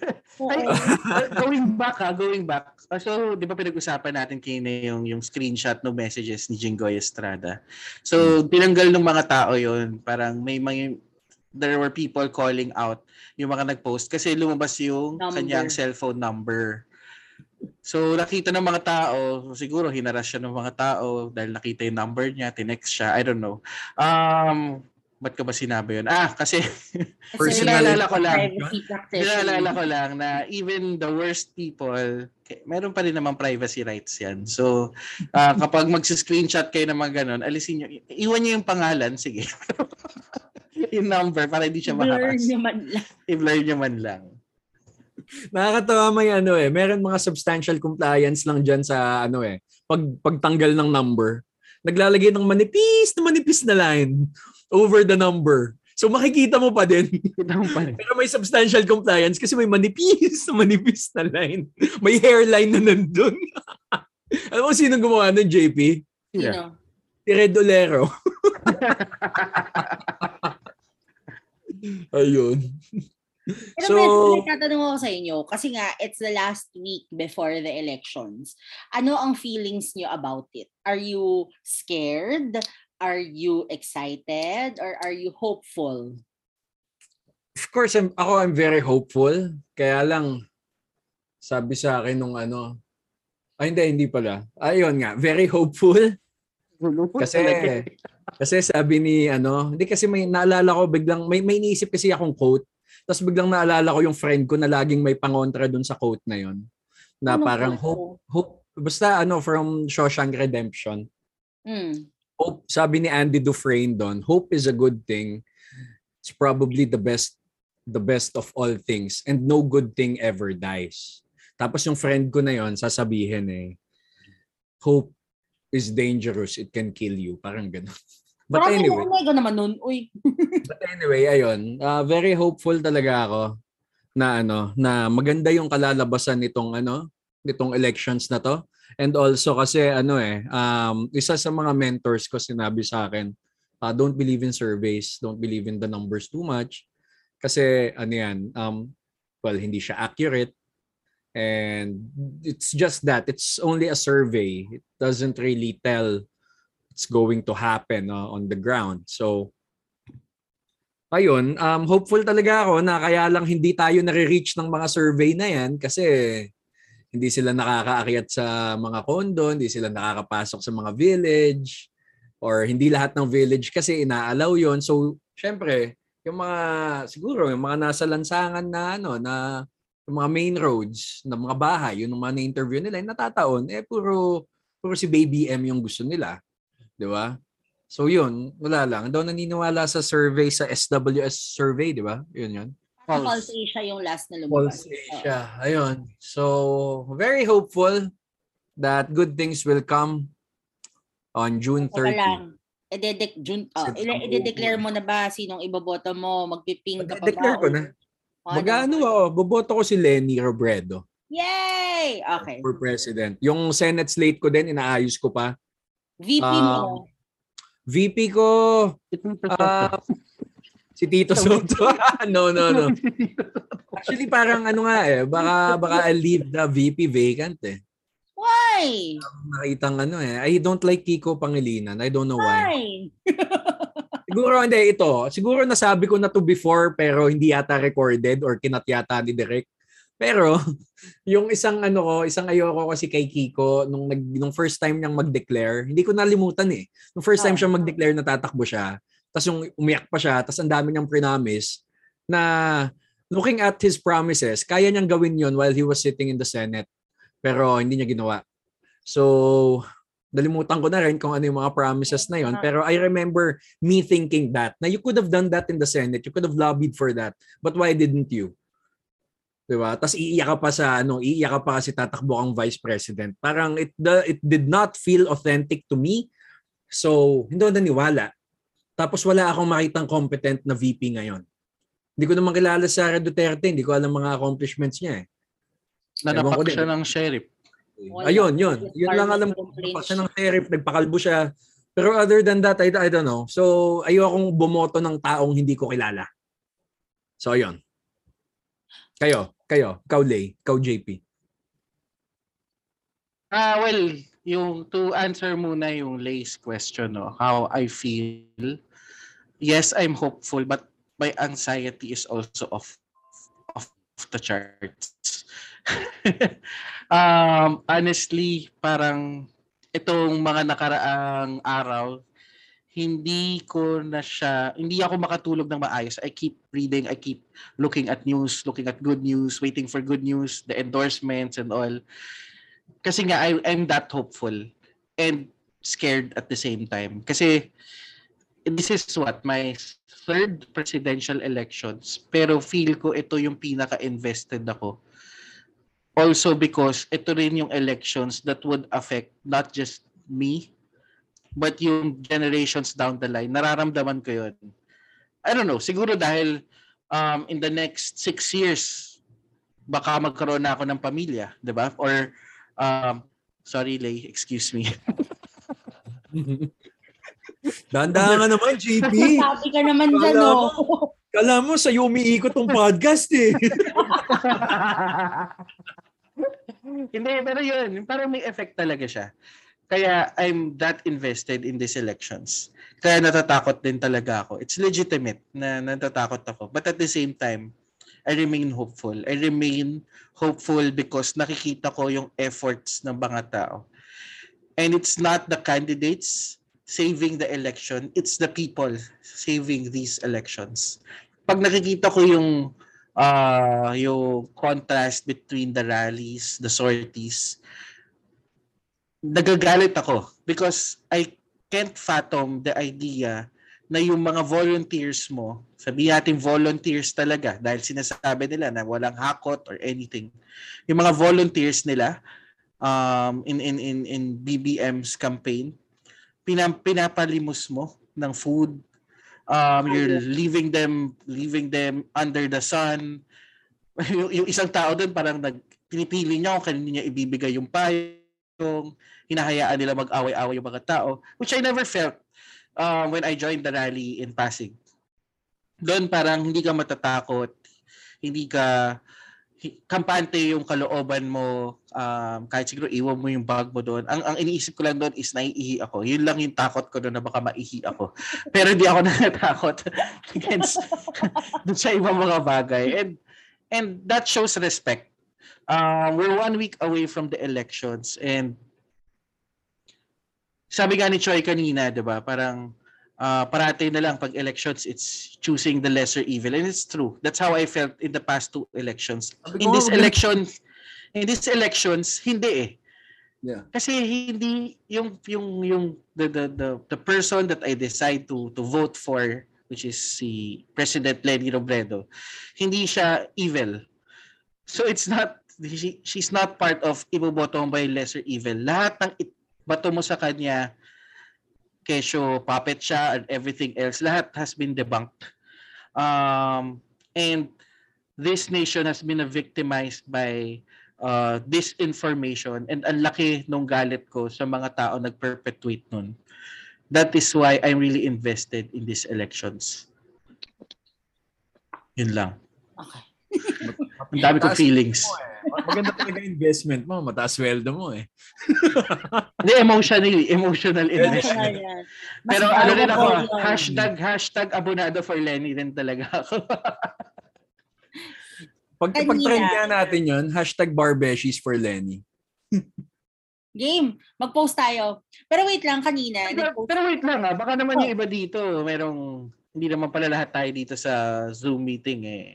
[LAUGHS] Oo. Ay, uh, going back ha, going back. Uh, so, di ba pinag-usapan natin kina yung, yung screenshot ng messages ni Jingoy Estrada. So, tinanggal ng mga tao yon Parang may mga, there were people calling out yung mga nag-post kasi lumabas yung Number. kanyang cellphone number. So, nakita ng mga tao, siguro hinaras siya ng mga tao dahil nakita yung number niya, tinext siya, I don't know. Um, ba't ko ba sinabi yun? Ah, kasi naalala ko lang. Naalala ko lang na even the worst people, meron pa rin naman privacy rights yan. So, ah, [LAUGHS] kapag magsi-screenshot kayo ng mga ganun, alisin nyo, iwan nyo yung pangalan, sige. [LAUGHS] yung number para hindi siya Blur makakas. naman lang. I-blur nyo man lang. Nakakatawa may ano eh. Meron mga substantial compliance lang dyan sa ano eh. Pag, pagtanggal ng number. Naglalagay ng manipis na manipis na line over the number. So makikita mo pa din. Kita mo pa rin. Pero may substantial compliance kasi may manipis na manipis na line. May hairline na nandun. [LAUGHS] Alam mo sino gumawa ng JP? Sino? Si Red Olero. [LAUGHS] Ayun. Pero So- so, may tatanong ako sa inyo, kasi nga, it's the last week before the elections. Ano ang feelings nyo about it? Are you scared? Are you excited? Or are you hopeful? Of course, I'm, ako I'm very hopeful. Kaya lang, sabi sa akin nung ano, ay hindi, hindi pala. Ayun nga, very hopeful. Kasi, kasi sabi ni ano, hindi kasi may naalala ko biglang, may, may iniisip kasi akong quote. Tapos biglang naalala ko yung friend ko na laging may pangontra dun sa quote na yon Na Anong parang hope, hope, basta ano, from Shawshank Redemption. Hmm. Hope, sabi ni Andy Dufresne doon, hope is a good thing. It's probably the best the best of all things and no good thing ever dies. Tapos yung friend ko na yon sasabihin eh, hope is dangerous, it can kill you. Parang ganun. [LAUGHS] But Parang anyway, Omega naman nun. Uy. [LAUGHS] but anyway, ayun, uh, very hopeful talaga ako na ano, na maganda yung kalalabasan nitong ano, nitong elections na to. And also kasi ano eh, um, isa sa mga mentors ko sinabi sa akin, uh, don't believe in surveys, don't believe in the numbers too much. Kasi ano yan, um, well, hindi siya accurate. And it's just that, it's only a survey. It doesn't really tell it's going to happen uh, on the ground. So, ayun, um, hopeful talaga ako na kaya lang hindi tayo nare-reach ng mga survey na yan kasi hindi sila nakakaakyat sa mga kondo, hindi sila nakakapasok sa mga village, or hindi lahat ng village kasi inaalaw yon So, syempre, yung mga, siguro, yung mga nasa lansangan na, ano, na, yung mga main roads, na mga bahay, yung mga na-interview nila, yung natataon, eh, puro, puro si Baby M yung gusto nila. Di ba? So yun, wala lang. Daw naniniwala sa survey, sa SWS survey, di ba? Yun yun. Pulse Asia yung last na lumabas. Pulse Asia. Ayun. So, very hopeful that good things will come on June Oo. Teka 30. lang. Ide-dec- June, oh, ide-declare mo na ba sinong iboboto mo? Magpiping ka pa ba? Declare ko na. O ano? Magano ako, boboto ko si Lenny Robredo Yay! Okay. for president. Yung Senate slate ko din, inaayos ko pa. VP Ah, mo. VP ko, ah, [LAUGHS] si Tito Soto. no, no, no. Actually, parang ano nga eh, baka, baka I leave the VP vacant eh. Why? Nakitang ano eh. I don't like Kiko Pangilinan. I don't know why. Why? [LAUGHS] Siguro hindi ito. Siguro nasabi ko na to before pero hindi yata recorded or kinat yata ni Direk. Pero [LAUGHS] yung isang ano ko, isang ayoko kasi kay Kiko nung nag nung first time niyang mag-declare, hindi ko nalimutan eh. Nung first time Oh. siya mag-declare na tatakbo siya, tapos yung umiyak pa siya, tapos ang dami niyang promise na looking at his promises, kaya niyang gawin yon while he was sitting in the Senate. Pero hindi niya ginawa. So, nalimutan ko na rin kung ano yung mga promises na yon. Pero I remember me thinking that, na you could have done that in the Senate. You could have lobbied for that. But why didn't you? Diba? Tapos iiyak ka pa sa ano, iiyak ka pa kasi tatakbo kang vice president. Parang it the, it did not feel authentic to me. So, hindi ako naniwala. Tapos wala akong makitang competent na VP ngayon. Hindi ko naman kilala si Sara Duterte, hindi ko alam mga accomplishments niya eh. Nanapak siya ng sheriff. Wala. Ayun, yun. Yun lang alam ko. complaints. Napak siya ng sheriff, nagpakalbo siya. Pero other than that, I, I don't know. So, ayokong bumoto ng taong hindi ko kilala. So, ayun. Kayo, kayo, ikaw Lay, ikaw JP. Ah, well, yung to answer muna yung Lay's question, no, how I feel. Yes, I'm hopeful, but my anxiety is also off off the charts. [LAUGHS] um, honestly, parang itong mga nakaraang araw, hindi ko na siya, hindi ako makatulog ng maayos. I keep reading, I keep looking at news, looking at good news, waiting for good news, the endorsements and all. Kasi nga, I, I'm that hopeful and scared at the same time. Kasi this is what, my third presidential elections. Pero feel ko ito yung pinaka-invested ako. Also because ito rin yung elections that would affect not just me, but yung generations down the line. Nararamdaman ko yun. I don't know, siguro dahil um, in the next six years, baka magkaroon na ako ng pamilya, di ba? Or, um, sorry Lay, excuse me. [LAUGHS] Dahan-dahan ka naman, JP. Sabi ka naman dyan, Kala no? Kala mo, sa'yo umiikot tong podcast eh. [LAUGHS] Hindi, pero yun, parang may effect talaga siya. Kaya I'm that invested in these elections. Kaya natatakot din talaga ako. It's legitimate na natatakot ako. But at the same time, I remain hopeful. I remain hopeful because nakikita ko yung efforts ng mga tao. And it's not the candidates saving the election, it's the people saving these elections. Pag nakikita ko yung uh, yung contrast between the rallies, the sorties, nagagalit ako because I can't fathom the idea na yung mga volunteers mo, sabihin natin volunteers talaga dahil sinasabi nila na walang hakot or anything. Yung mga volunteers nila um, in, in, in, in BBM's campaign, pinam, pinapalimos mo ng food, um, you're leaving them leaving them under the sun. [LAUGHS] yung, yung isang tao doon parang nag pinipili niya kung kanino niya ibibigay yung payong, hinahayaan nila mag-away-away yung mga tao, which I never felt um, when I joined the rally in Pasig. Doon parang hindi ka matatakot, hindi ka kampante yung kalooban mo um, kahit siguro iwan mo yung bag mo doon. Ang, ang iniisip ko lang doon is naiihi ako. Yun lang yung takot ko doon na baka maihi ako. [LAUGHS] Pero hindi ako [LAUGHS] natatakot against [LAUGHS] doon sa ibang mga bagay. And and that shows respect. Um, we're one week away from the elections and sabi nga ni Choi kanina, 'di ba? Parang uh, parati na lang pag elections it's choosing the lesser evil and it's true. That's how I felt in the past two elections. In this election in these elections hindi eh. Yeah. Kasi hindi yung yung yung the the the, the person that I decide to to vote for which is si President Lenny Robredo, hindi siya evil. So it's not she, she's not part of iboboto mo by lesser evil. Lahat ng bato mo sa kanya kesyo puppet siya and everything else lahat has been debunked. Um and this nation has been victimized by uh, disinformation and ang laki nung galit ko sa mga tao nag-perpetuate nun. That is why I'm really invested in these elections. Yun lang. Okay. Ang dami kong feelings. mo eh. Maganda talaga investment mo. Mataas sweldo mo eh. [LAUGHS] Hindi, emotionally, emotional Emotional investment. yan. Mas Pero ano rin ako, hashtag, hashtag abonado for Lenny rin talaga ako. [LAUGHS] Pag, Kanina. pag trend nga natin yun, hashtag barbeshies for Lenny. [LAUGHS] Game. Mag-post tayo. Pero wait lang, kanina. pero, pero wait lang ah, baka naman yung iba dito, merong, hindi naman pala lahat tayo dito sa Zoom meeting eh.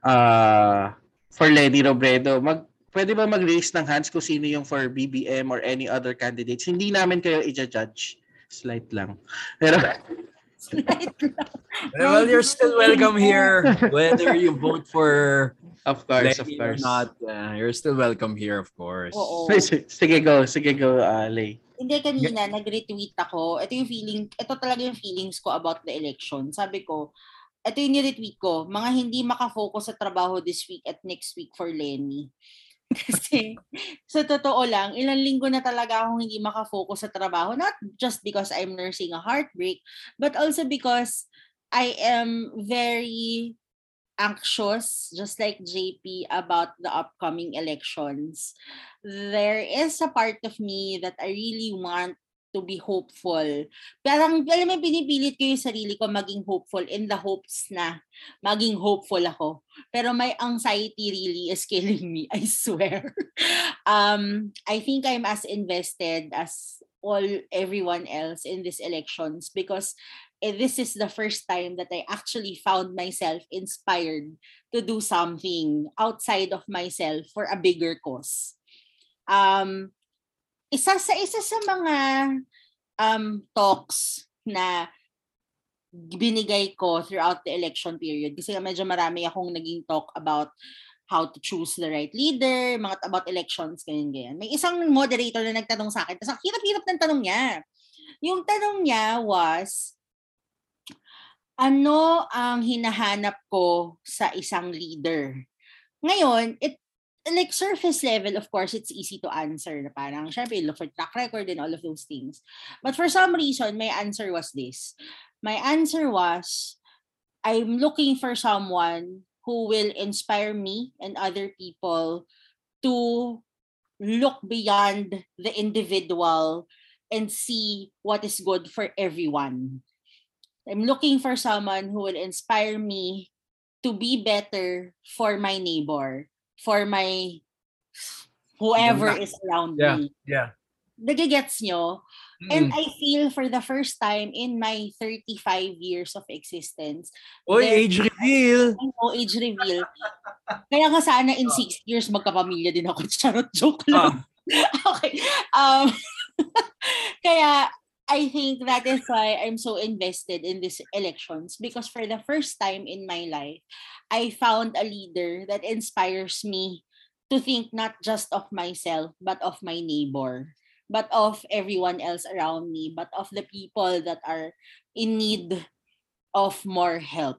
Ah, for Lenny Robredo, mag, pwede ba mag-raise ng hands kung sino yung for BBM or any other candidates? Hindi namin kayo i-judge. Slight lang. Pero, [LAUGHS] Well, you're still welcome here. Whether you vote for of course, of Lenny or course. not, uh, you're still welcome here, of course. Oo. [LAUGHS] Sige, go. Sige, go, uh, Lay. Hindi, kanina, nag-retweet ako. Ito yung feeling, ito talaga yung feelings ko about the election. Sabi ko, ito yung ni-retweet ko, mga hindi makafocus sa trabaho this week at next week for Lenny. [LAUGHS] Kasi, sa totoo lang, ilang linggo na talaga akong hindi makafocus sa trabaho. Not just because I'm nursing a heartbreak, but also because I am very anxious, just like JP, about the upcoming elections. There is a part of me that I really want to be hopeful. Parang, alam mo, pinipilit ko yung sarili ko maging hopeful in the hopes na maging hopeful ako. Pero my anxiety really is killing me, I swear. [LAUGHS] um, I think I'm as invested as all everyone else in these elections because eh, this is the first time that I actually found myself inspired to do something outside of myself for a bigger cause. Um, isa sa isa sa mga um, talks na binigay ko throughout the election period kasi medyo marami akong naging talk about how to choose the right leader, mga about elections, ganyan, ganyan. May isang moderator na nagtanong sa akin, tapos ang hirap-hirap ng tanong niya. Yung tanong niya was, ano ang hinahanap ko sa isang leader? Ngayon, it like surface level, of course, it's easy to answer. Na parang, syempre, look for track record and all of those things. But for some reason, my answer was this. My answer was, I'm looking for someone who will inspire me and other people to look beyond the individual and see what is good for everyone. I'm looking for someone who will inspire me to be better for my neighbor, for my whoever is around Yeah, me. yeah. Nagigets nyo? And Mm. I feel for the first time in my 35 years of existence, Oy, there- age reveal! I know, age reveal. Kaya nga sana in six years magkapamilya din ako. [LAUGHS] Charot, joke lang. [LAUGHS] okay. Um, [LAUGHS] kaya I think that is why I'm so invested in these elections because for the first time in my life, I found a leader that inspires me to think not just of myself, but of my neighbor, but of everyone else around me, but of the people that are in need of more help.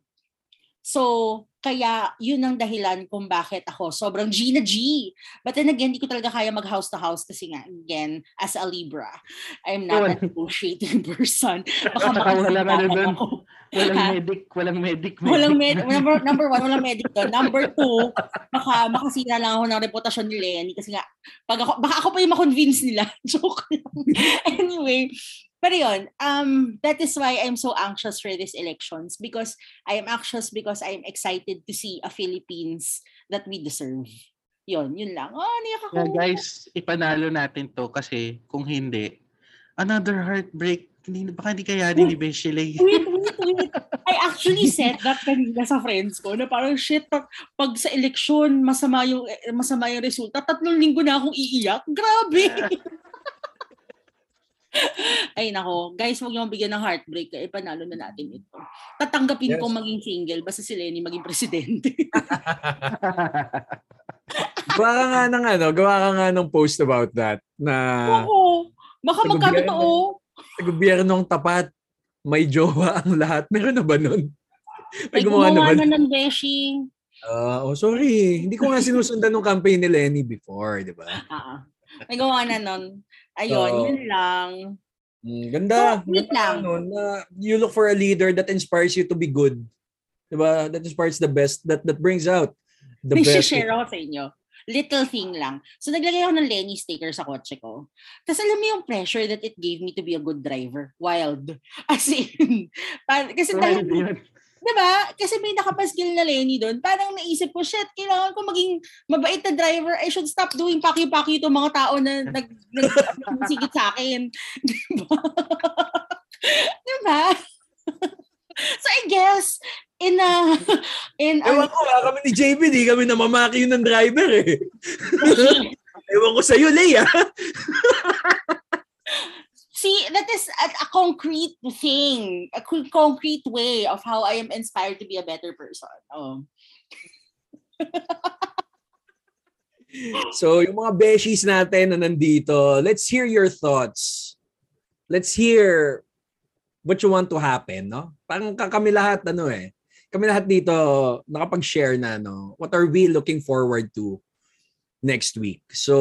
So, kaya yun ang dahilan kung bakit ako sobrang G na G. But then again, hindi ko talaga kaya mag house to house kasi nga, again, as a Libra, I'm not a Wala. negotiating [LAUGHS] person. Baka walang ano makasirapan dun. ako. Walang Ha? medic, walang medic. Walang medic. med number, number one, walang medic doon. Number two, baka makasira lang ako ng reputasyon ni Lenny kasi nga, pag ako, baka ako pa yung makonvince nila. [LAUGHS] Joke lang. anyway, pero yun, um, that is why I'm so anxious for these elections because I am anxious because I am excited to see a Philippines that we deserve. Yun, yun lang. Oh, niyak ako. Yeah, guys, ipanalo natin to kasi kung hindi, another heartbreak. Hindi, baka hindi kayanin ni Beshelay. Wait, wait, wait. I actually [LAUGHS] said that kanina sa friends ko na parang shit, pag, pag sa eleksyon, masama yung, eh, masama yung resulta, tatlong linggo na akong iiyak. Grabe! [LAUGHS] [LAUGHS] Ay nako, guys, huwag niyo bigyan ng heartbreak. Eh, panalo na natin ito. Tatanggapin Yes. kong maging single basta si Lenny maging presidente. [LAUGHS] gawa ka nga ng ano, gawa ka nga ng post about that na Oo. Baka magkatotoo. sa gobyernong tapat, may jowa ang lahat. Meron na ba nun? May gumawa gumawa na ng beshi. Ah, oh, sorry. Hindi ko nga sinusundan ng campaign ni Lenny before, di ba? Ah, may gumawa na nun. Ayun, Oo. yun lang. Mm, ganda. So, Ganda, lang. ano, na you look for a leader that inspires you to be good. Diba? That inspires the best, that that brings out the May best. share ako sa inyo. Little thing lang. So, naglagay ako ng Lenny sticker sa kotse ko. Tapos alam mo yung pressure that it gave me to be a good driver. Wild. [LAUGHS] As in, kasi dahil, diba? Kasi may nakapaskil na Lenny doon. Parang naisip ko, shit, kailangan ko maging mabait na driver. I should stop doing paki-paki itong mga tao na [LAUGHS] nag, nag, sa akin. [LAUGHS] Diba? diba? [LAUGHS] so, I guess, in a, in a, Ewan ko, ah, kami ni JB, di kami namamaki yun ng driver eh. Ewan ko sa'yo, Leia. See, that is a, a concrete thing, a co- concrete way of how I am inspired to be a better person. Oh. So, yung mga beshies natin na nandito, let's hear your thoughts. Let's hear what you want to happen, no? Parang ka- kami lahat, ano eh, kami lahat dito nakapag-share na, no? What are we looking forward to next week? So,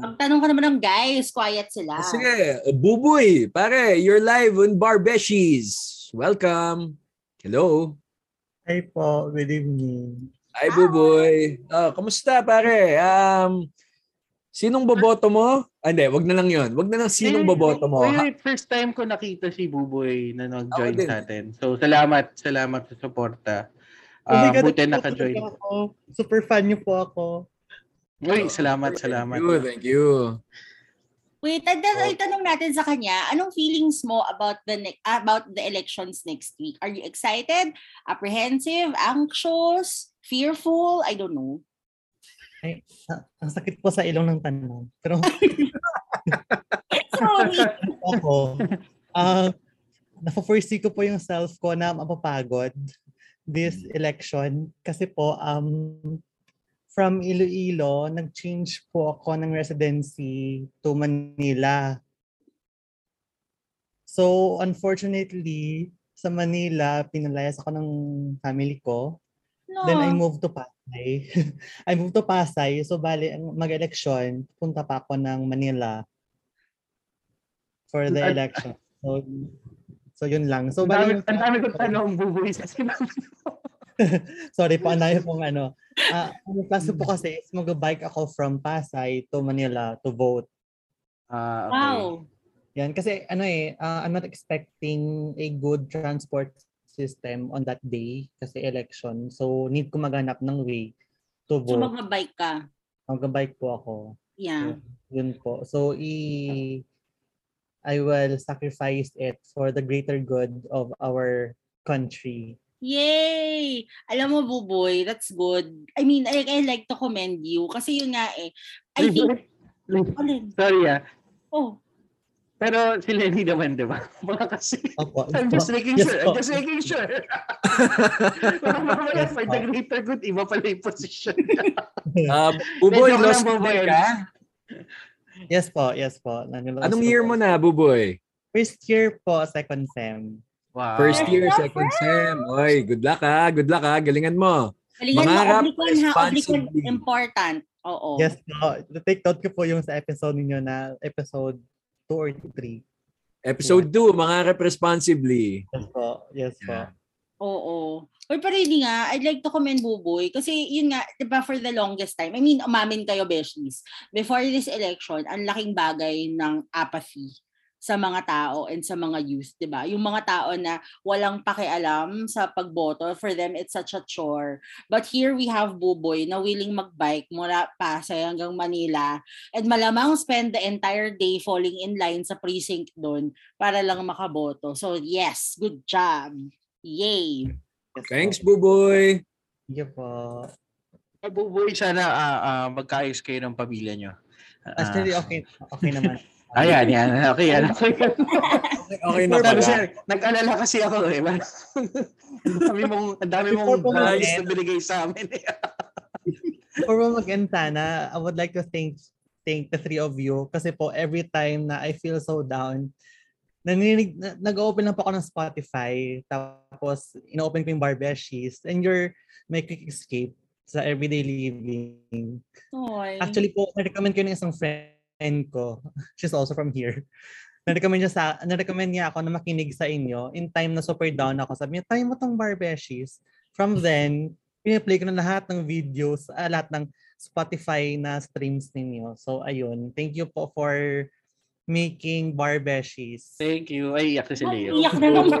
Pagtanong ka naman ng guys, quiet sila. sige, Buboy, pare, you're live on Bar Beshies. Welcome. Hello. Hi po, good evening. Hi, Buboy. Ah, kamusta, pare? Um, sinong boboto mo? Ah, hindi, wag na lang yon. Wag na lang sinong boboto mo. Ha- Wait, first time ko nakita si Buboy na nag-join sa atin. So, salamat, salamat sa suporta. Oh my Uh, God, buti naka-join. Ako. Super fan niyo po ako. Uy, salamat, salamat. Thank you, thank you. Wait, and then ay tanong natin sa kanya, anong feelings mo about the ne- about the elections next week? Are you excited, apprehensive, anxious, fearful? I don't know. Ay, ang sakit po sa ilong ng tanong. Pero [LAUGHS] Sorry. ako, ah napo-foresee ko po yung self ko na mapapagod this election kasi po um from Iloilo, nag-change po ako ng residency to Manila. So, unfortunately, sa Manila, pinalayas ako ng family ko. No. Then I moved to Pasay. [LAUGHS] I moved to Pasay. So bali, ang mag-election, punta pa ako ng Manila for the election. So, so yun lang. So Ang bali, dami, ang dami kong [LAUGHS] tanong, Buboy. sa sinabi mo. [LAUGHS] sorry po, anayo pong ano. Ah, ang klase po kasi is mag-bike ako from Pasay to Manila to vote. Ah, okay. Wow. Yan, kasi ano eh, ah, I'm not expecting a good transport system on that day kasi election. So, need ko maghanap ng way to So vote. mag-bike ka. Mag-bike po ako. Yeah. Yun po. So, i I will sacrifice it for the greater good of our country. Yay! Alam mo, Buboy, that's good. I mean, I, I like to commend you kasi yun nga eh. I think? Sorry ah. Oh, Pero si Lenny naman, di ba? [LAUGHS] Baka kasi, Opo. I'm just making Yes sure. I'm just making sure. [LAUGHS] Baka mamaya, po. the greater good, iba pala yung position. [LAUGHS] Ah, Buboy, Medyo lost Buboy. ka? Yes po, yes po. Anong year mo na, Buboy? First year po, second sem. Wow. First year, second sem. Oy, good luck ha. Good luck ha. Galingan mo. Galingan mo, Mangarap oblikon ha, oblikon, responsibly. important. Oo. Yes po. Take note ko po yung sa episode ninyo na episode 2 or 3. Episode 2, mangarap responsibly. Yes po. Yes po. Yeah. Oo. Or pero hindi nga, I'd like to commend Buboy kasi yun nga, di ba for the longest time, I mean, umamin kayo, besties, before this election, ang laking bagay ng apathy sa mga tao and sa mga youth, di ba? Yung mga tao na walang pakialam sa pagboto, for them, it's such a chore. But here we have Buboy na willing magbike mula Pasay hanggang Manila and malamang spend the entire day falling in line sa precinct doon para lang makaboto. So yes, good job. Yay! Thanks. Buboy. Thank you po. Buboy, sana ah, ah, magkaayos kayo ng pamilya nyo. Ah, Actually, okay, okay naman. [LAUGHS] Ayan, yan. Okay, yan. Okay, [LAUGHS] yan. Okay, okay na pala. sir, nag-alala kasi ako eh. ang dami mong, ang dami mong mag-end. na binigay sa amin. eh. Before we mag-end sana, I would like to thank thank the three of you kasi po every time na I feel so down, naninig, na- nag-open lang po ako ng Spotify tapos ino-open ko yung Barbeshies and you're my quick escape sa everyday living. Oy. Actually po, na-recommend ko ng isang friend ko. [LAUGHS] She's also from here. Na-recommend niya, sa, na-recommend niya ako na makinig sa inyo in time na super down ako. Sabi niya, try mo tong Barbeshies. From then, piniplay ko na lahat ng videos, ah, lahat ng Spotify na streams ninyo. So, ayun. Thank you po for making Barbeshies. Thank you. Ay, iyak na si Leo. Iyak na naman. [LAUGHS]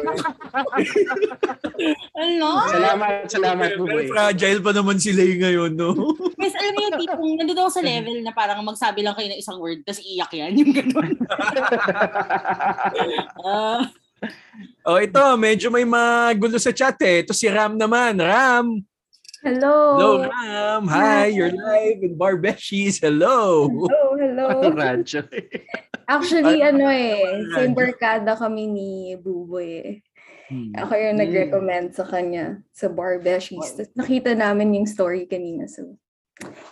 ano? Salamat, salamat, Very Buboy. fragile pa naman sila ngayon, no? [LAUGHS] Guys, alam mo yung tipong nandun ako sa level na parang magsabi lang kayo ng isang word tapos iyak yan. Yung gano'n. [LAUGHS] Ah, oh, ito, medyo may magulo sa chat eh. Ito si Ram naman. Ram! Hello. Hello, Ram! Hi, you're live in Barbeshies. Hello! Hello, hello. [LAUGHS] Radyo. Actually, ano eh, same barkada kami ni Buboy eh. Hmm. Ako yung nag-recommend sa kanya sa Barbeshies. Tapos nakita namin yung story kanina. So,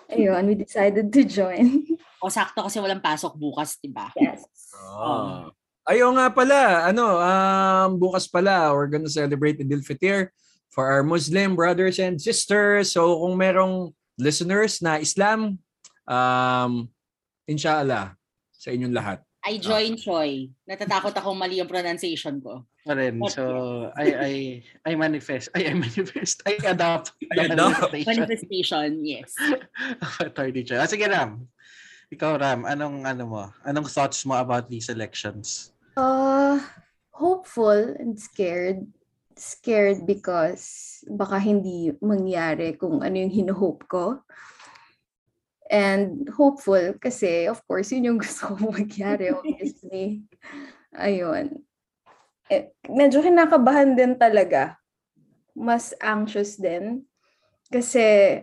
ayun, we decided to join. [LAUGHS] o sakto kasi walang pasok bukas, di ba? yes. Oh. Ayaw nga pala, ano, um, bukas pala, we're gonna celebrate Idil Fitr for our Muslim brothers and sisters. So kung merong listeners na Islam, um, inshallah, sa inyong lahat. I join Choi. Natatakot akong mali ang pronunciation ko. Rin. So, I, I, I manifest. I, I manifest. I adopt. [LAUGHS] I adopt. Manifestation, yes. [LAUGHS] Authority siya. Ah, sige, Ram. Ikaw, Ram, anong, ano mo? Anong thoughts mo about these elections? Uh, hopeful and scared. Scared because baka hindi mangyari kung ano yung hinuhope ko. And hopeful kasi, of course, yun yung [LAUGHS] gusto ko mangyari, obviously. Ayun. Eh, medyo kinakabahan din talaga. Mas anxious din. Kasi,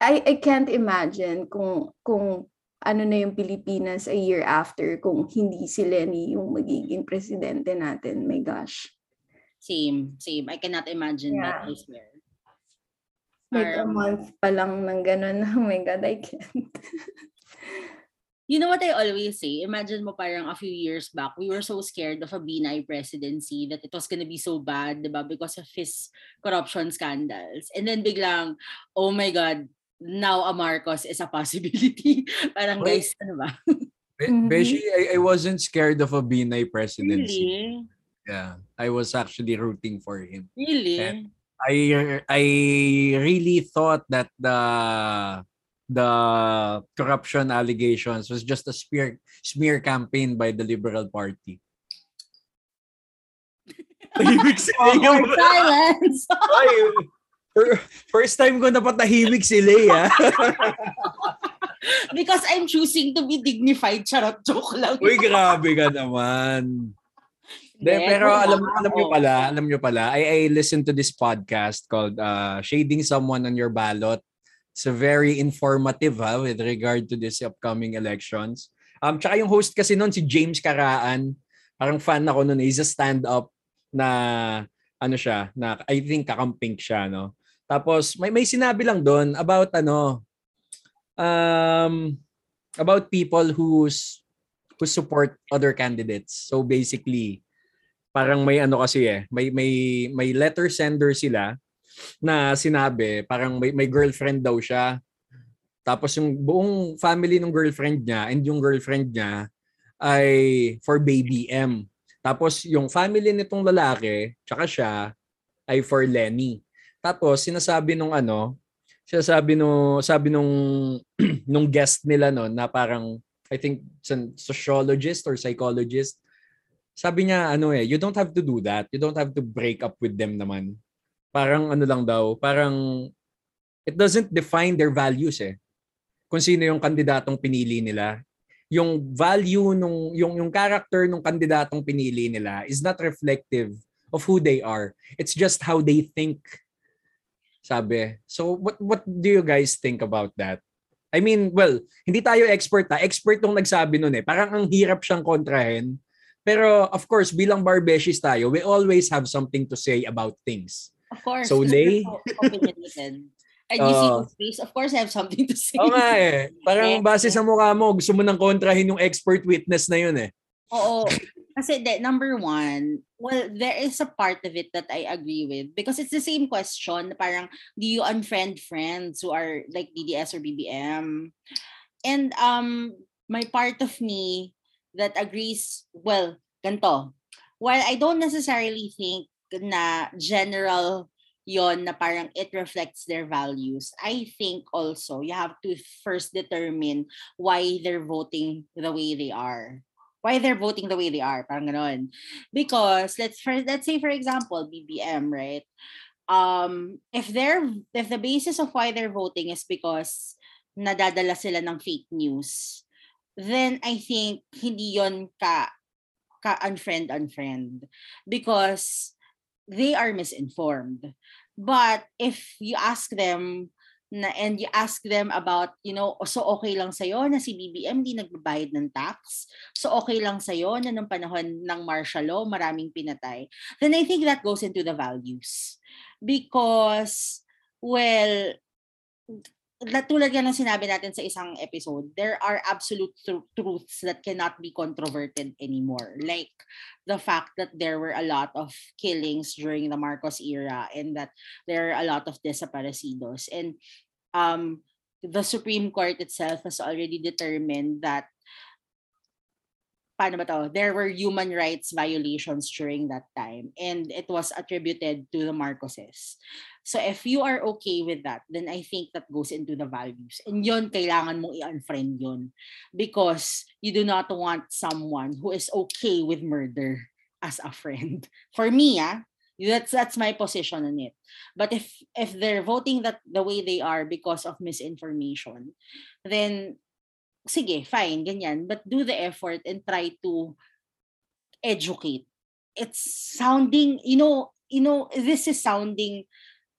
I, I can't imagine kung, kung ano na yung Pilipinas a year after kung hindi si Lenny yung magiging presidente natin. My gosh. Same, same. I cannot imagine that, Yeah. I swear. Like a Parang- month pa lang ng ganun. [LAUGHS] Oh my God, I can't. [LAUGHS] You know what I always say? Imagine mo parang a few years back, we were so scared of a Binay presidency that it was gonna be so bad, di ba? Because of his corruption scandals. And then biglang, oh my God, now a Marcos is a possibility. [LAUGHS] parang Wait. guys, ano ba? Be- Mhm. Beshi, I, I wasn't scared of a Binay presidency. Really? Yeah, I was actually rooting for him. Really? And- I I really thought that the the corruption allegations was just a smear smear campaign by the Liberal Party. Leia. [LAUGHS] Awkward silence! [LAUGHS] Ay, First time ko napatahimik si Leia. [LAUGHS] Because I'm choosing to be dignified. Charot, joke lang. Uy, grabe ka naman. De, Hindi, pero alam alam niyo pala, alam niyo pala, I I listened to this podcast called uh, Shading Someone on Your Ballot. It's a very informative ha, with regard to this upcoming elections. Um, tsaka yung host kasi noon si James Karaan. Parang fan ako noon. He's a stand-up na ano siya, na I think kakampink siya, no? Tapos may may sinabi lang doon about ano um about people who's who support other candidates. So basically, parang may ano kasi eh, may may may letter sender sila na sinabi, parang may, may girlfriend daw siya. Tapos yung buong family ng girlfriend niya and yung girlfriend niya ay for baby M. Tapos yung family nitong lalaki, tsaka siya, ay for Lenny. Tapos sinasabi nung ano, sinasabi nung sabi nung [CLEARS THROAT] nung guest nila no na parang I think sociologist or psychologist. Sabi niya ano eh, you don't have to do that. You don't have to break up with them naman. Parang ano lang daw, parang it doesn't define their values eh. Kung sino yung kandidatong pinili nila. Yung value nung yung yung character nung kandidatong pinili nila is not reflective of who they are. It's just how they think sabi. So what what do you guys think about that? I mean, well, hindi tayo expert ha. Expert tong nagsabi nun eh. Parang ang hirap siyang kontrahin. Pero of course, bilang barbeshies tayo, we always have something to say about things. Of course. So, Lay? [LAUGHS] And you see Oo. his face, of course I have something to say. Oo nga eh. Parang [LAUGHS] base sa mukha mo, gusto mo nang kontrahin yung expert witness na yun eh. Oo. [LAUGHS] Kasi de, number one, well, there is a part of it that I agree with because it's the same question. Parang, do you unfriend friends who are like DDS or BBM? And um, my part of me that agrees, well, ganito. While I don't necessarily think na general yon na parang it reflects their values. I think also you have to first determine why they're voting the way they are why they're voting the way they are, parang ganon. Because let's for let's say for example BBM, right? Um, if they're if the basis of why they're voting is because nadadala sila ng fake news, then I think hindi yon ka ka unfriend unfriend because they are misinformed. But if you ask them na and you ask them about, you know, so okay lang sa'yo na si BBM di nagbabayad ng tax? So okay lang sa'yo na nung panahon ng martial law, maraming pinatay? Then I think that goes into the values. Because, well, tulad yan ng sinabi natin sa isang episode, there are absolute tru- truths that cannot be controverted anymore. Like the fact that there were a lot of killings during the Marcos era and that there are a lot of desaparecidos. And um, the Supreme Court itself has already determined that paano ba to? There were human rights violations during that time and it was attributed to the Marcoses. So if you are okay with that, then I think that goes into the values. And yon kailangan mong i-unfriend yon because you do not want someone who is okay with murder as a friend. [LAUGHS] For me, ah, that's that's my position on it. But if if they're voting that the way they are because of misinformation, then sige, fine, ganyan. But do the effort and try to educate. It's sounding, you know, you know, this is sounding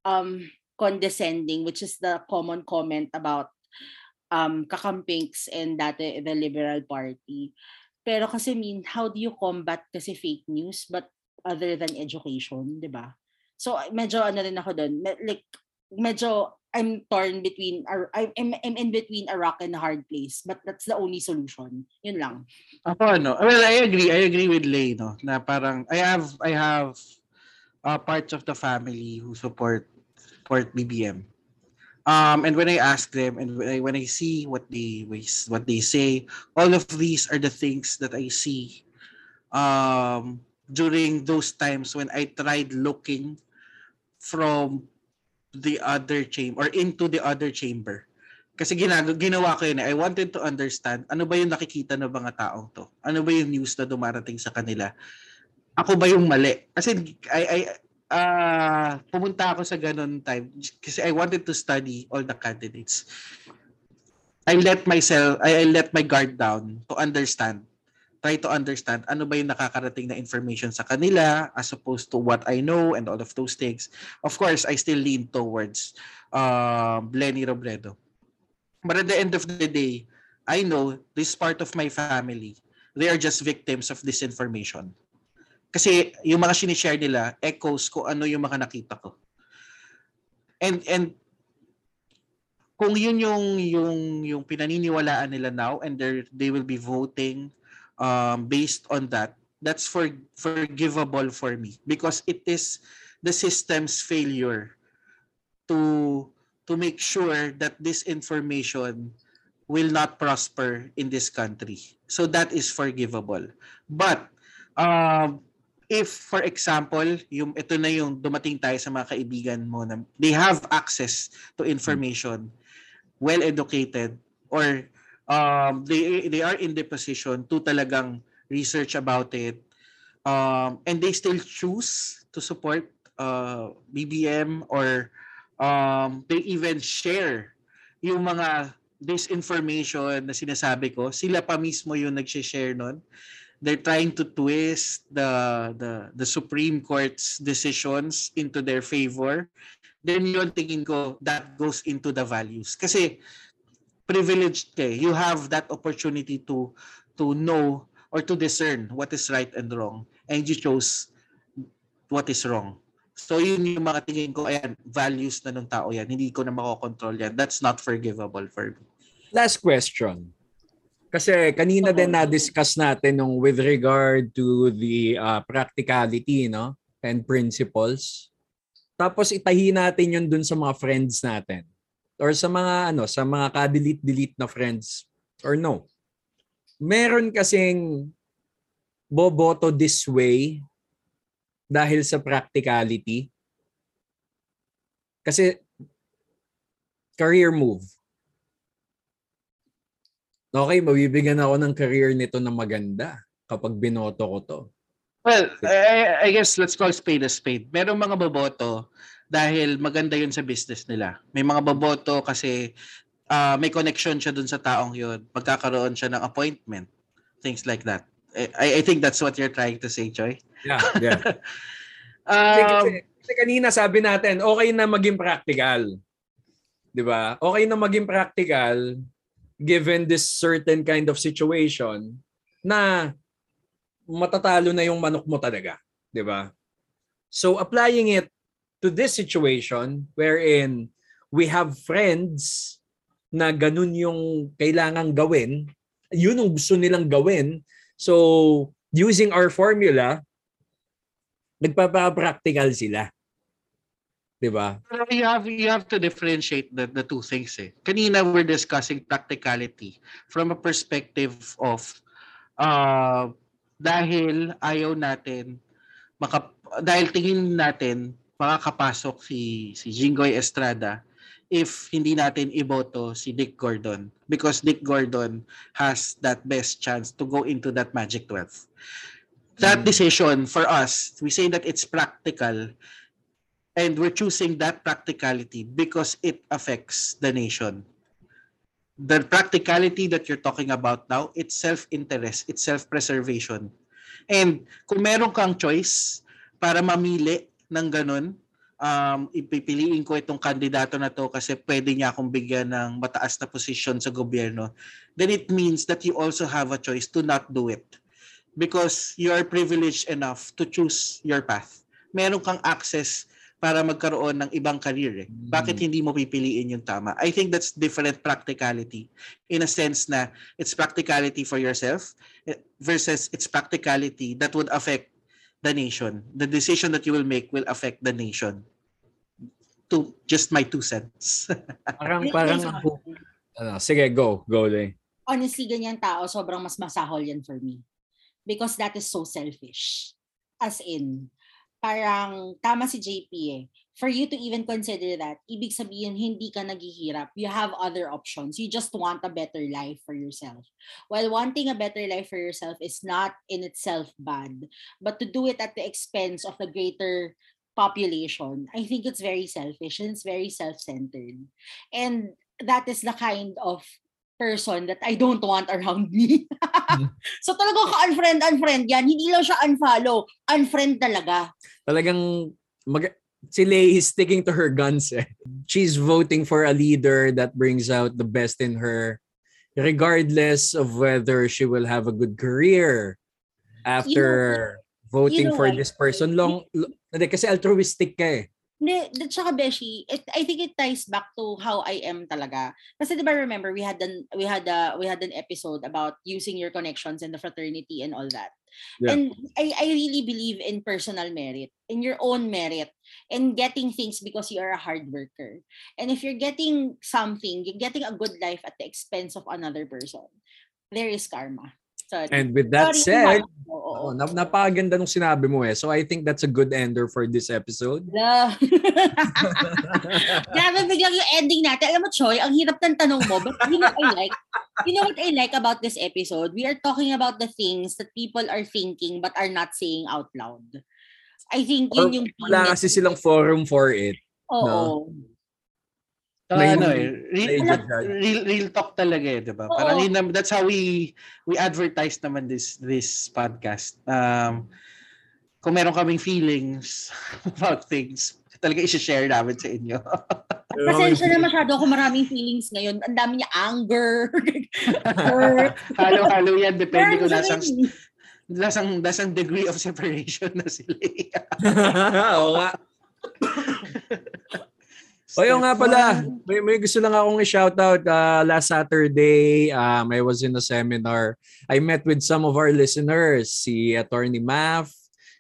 um condescending, which is the common comment about um kakampinks and dati the Liberal Party. Pero kasi mean, how do you combat kasi fake news but other than education, 'di ba? So medyo ano rin ako doon, like medyo I'm torn between I'm, I'm in between a rock and a hard place, but that's the only solution. Yun lang. Ako ano, well I agree, I agree with Lay no, na parang I have I have uh, parts of the family who support support BBM. Um, and when I ask them and when I, when I see what they what they say, all of these are the things that I see um, during those times when I tried looking from the other chamber or into the other chamber. Kasi ginagawa, ginawa ko yun. eh. I wanted to understand ano ba yung nakikita ng mga taong to? Ano ba yung news na dumarating sa kanila? Ako ba yung mali? Kasi I, I ah pumunta ako sa ganun time kasi I wanted to study all the candidates. I let myself, I, I let my guard down to understand. Try to understand ano ba yung nakakarating na information sa kanila as opposed to what I know and all of those things. Of course, I still lean towards uh, Lenny Robredo. But at the end of the day, I know this part of my family, they are just victims of disinformation. Kasi yung mga sinishare nila, echoes ko ano yung mga nakita ko. And and kung yun yung yung yung pinaniniwalaan nila now and they they will be voting um based on that that's for forgivable for me because it is the system's failure to to make sure that this information will not prosper in this country. So that is forgivable. But um if for example yung ito na yung dumating tayo sa mga kaibigan mo na they have access to information well educated or um they they are in the position to talagang research about it. Um and they still choose to support uh BBM or um they even share yung mga disinformation na sinasabi ko. Sila pa mismo yung nag-share nun. They're trying to twist the the the Supreme Court's decisions into their favor. Then yun tingin ko that goes into the values. Kasi privileged ka you have that opportunity to to know or to discern what is right and wrong. And you chose what is wrong. So yun yung mga tingin ko. Ayan values na nung tao yan. Hindi ko na makokontrol yan. That's not forgivable for me. Last question. Kasi kanina din na-discuss natin nung with regard to the uh, practicality no? And principles. Tapos itahi natin yun dun sa mga friends natin or sa mga ano sa mga ka-delete-delete na friends or no. Meron kasing boboto this way dahil sa practicality. Kasi career move. Okay, mabibigyan ako ng career nito na maganda kapag binoto ko to. Well, I, I guess let's call spade a spade. Merong mga boboto dahil maganda yun sa business nila. May mga boboto kasi uh, may connection siya dun sa taong yun. Magkakaroon siya ng appointment. Things like that. I, I think that's what you're trying to say, Joy. Yeah, yeah. [LAUGHS] um, kasi, kasi kanina sabi natin, okay na maging practical. 'Di ba? Okay na maging practical given this certain kind of situation na matatalo na yung manok mo talaga, 'di ba? So applying it to this situation wherein we have friends na ganun yung kailangang gawin, yun ang gusto nilang gawin. So using our formula, nagpapa-practical sila. 'Di ba? You have you have to differentiate the the two things eh. Kanina we're discussing practicality from a perspective of uh dahil ayaw natin maka, dahil tingin natin makakapasok si si Jingoy Estrada if hindi natin iboto si Dick Gordon because Dick Gordon has that best chance to go into that Magic 12. That decision for us, we say that it's practical and we're choosing that practicality because it affects the nation. The practicality that you're talking about now, it's self-interest, it's self-preservation. And kung meron kang choice para mamili ng ganun, um, ipipiliin ko itong kandidato na to kasi pwede niya akong bigyan ng mataas na posisyon sa gobyerno, then it means that you also have a choice to not do it. Because you are privileged enough to choose your path. Meron kang access para magkaroon ng ibang career eh. Bakit hindi mo pipiliin yung tama? I think that's different practicality in a sense na it's practicality for yourself eh, versus it's practicality that would affect the nation. The decision that you will make will affect the nation. To just my two cents. [LAUGHS] Parang parang ako. Ano, sige, go, go Lay. honestly, ganyan tao, sobrang mas masahol yan for me. Because that is so selfish. As in, parang tama si JP eh. For you to even consider that, ibig sabihin hindi ka naghihirap. You have other options. You just want a better life for yourself. While wanting a better life for yourself is not in itself bad, but to do it at the expense of the greater population, I think it's very selfish and it's very self-centered. And that is the kind of person that I don't want around me. [LAUGHS] so talagang ka-unfriend, unfriend yan. Hindi lang siya unfollow. Unfriend talaga. Talagang mag si Lay is sticking to her guns eh. She's voting for a leader that brings out the best in her regardless of whether she will have a good career after voting you know for what? this person long, lo- hindi, kasi altruistic ka eh. Hindi, at saka Beshi, it, I think it ties back to how I am talaga. Kasi 'di ba remember we had an we had a we had an episode about using your connections in the fraternity and all that. Yeah. And I I really believe in personal merit, in your own merit, and getting things because you are a hard worker. And if you're getting something, you're getting a good life at the expense of another person. There is karma. Sorry. And with that Sorry, said, oh, nap- napakaganda nung sinabi mo eh. So I think that's a good ender for this episode. Yeah. [LAUGHS] Grabe biglang yung ending natin. Alam mo, Choy, ang hirap ng tanong mo. But you know what I like? You know what I like about this episode? We are talking about the things that people are thinking but are not saying out loud. I think Or yun yung wala kasi silang forum for it. Oo. Saka May- ano eh, real, real, real talk talaga eh, di ba? Parang yun, that's how we we advertise naman this this podcast. Um, kung meron kaming feelings [LAUGHS] about things, talaga i-share namin sa inyo. [LAUGHS] Pasensya na masyado ako maraming feelings ngayon. Ang dami niya anger. [LAUGHS] hurt. Halo-halo yan, depende kung nasang, nasang, nasang degree of separation na sila. Oo nga. O yun nga pala, may, may gusto lang akong i-shoutout. Uh, last Saturday, um, I was in a seminar. I met with some of our listeners, si Attorney Maff,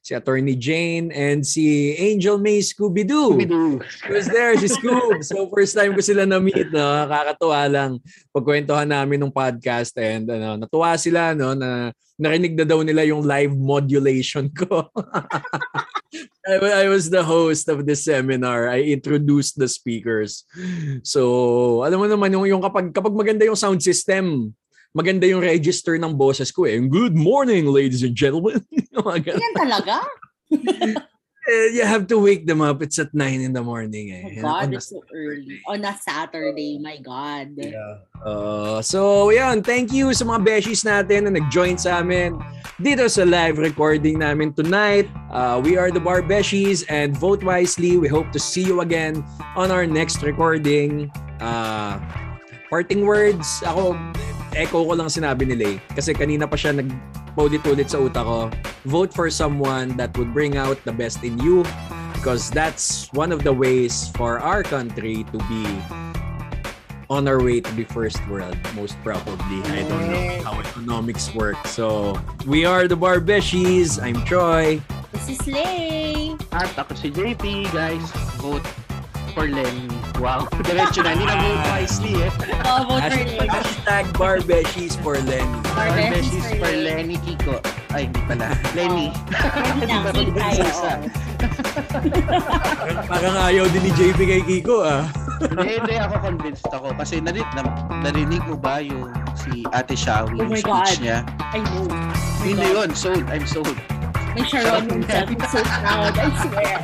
si Attorney Jane, and si Angel May Scooby-Doo. Scooby-Doo. She was there, si Scoob. So first time ko sila na-meet, no? Kakatuwa lang. Pagkwentuhan namin ng podcast and ano, natuwa sila, no? Na narinig na daw nila yung live modulation ko. [LAUGHS] I, I was the host of this seminar. I introduced the speakers. So, alam mo naman yung, yung kapag, kapag maganda yung sound system, maganda yung register ng boses ko eh. Good morning, ladies and gentlemen. [LAUGHS] Yan talaga? [LAUGHS] Eh, you have to wake them up. It's at 9 in the morning Oh eh. God, On a it's so early. On a Saturday, my God. Uh, so, yan. Thank you sa mga beshies natin na nag-join sa amin dito sa live recording namin tonight. Uh, we are the Bar Beshies and vote wisely. We hope to see you again on our next recording. Uh, parting words, ako, echo ko lang sinabi ni Lay. Kasi kanina pa siya nag paulit-ulit sa utak ko. Vote for someone that would bring out the best in you because that's one of the ways for our country to be on our way to be first world, most probably. I don't know how economics work. So, we are the Barbeshies. I'm Troy. This is Lay. At ako si JP, guys. Vote for Lenny. Wow. [LAUGHS] Diretso na. Hindi na vote wisely eh. Oh, vote for Lay. Hashtag Barbeshies for Lenny. Barbeshies for Lenny Kiko. Ay, hindi pala. [LAUGHS] Lenny. Lenny lang? [LAUGHS] [LAUGHS] Parang ayaw din ni JP kay Kiko ah. Hindi, hindi. Ako convinced ako. Kasi narinig, na, narinig mo ba yung si Ate Shawi, Oh yung my speech God. niya? I know. Hindi yun. Sold. I'm sold. May Sharon himself. I'm so proud. I swear.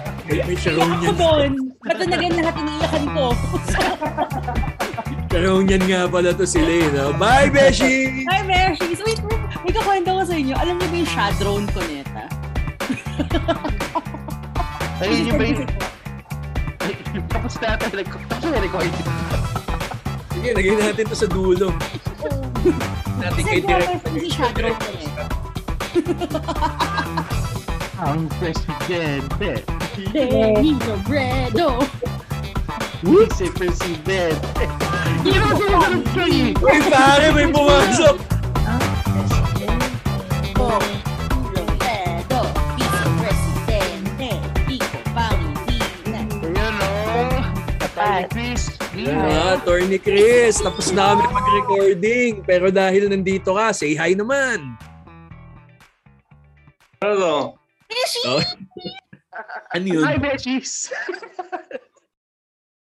May, Sharon ako yan. doon. Katunagan lahat iniiyakan ko. Sharon yan nga pala to sila eh. No? Bye, Beshi! Hi, Beshies. Wait, wait. May kakwento ko sa inyo. Alam niyo ba yung Shadrone Coneta? Ayun [LAUGHS] yung ba yung... Tapos na ata. Tapos na recording. Sige, lagay natin to sa dulo. Natin Kasi kay direct. po, si Shadrone Coneta. [LAUGHS] Ang presidente. Lenny Robredo. Vice presidente. Hindi mo sila ganun kayo. Uy, pare, may pumasok! Oh. Vice-Presidente. Chris. Ah, Attorney Chris, tapos na kami mag-recording. Pero dahil nandito ka, say hi naman. Ano? Beshi! Oh. Ano yun? Hi, Beshies. [LAUGHS]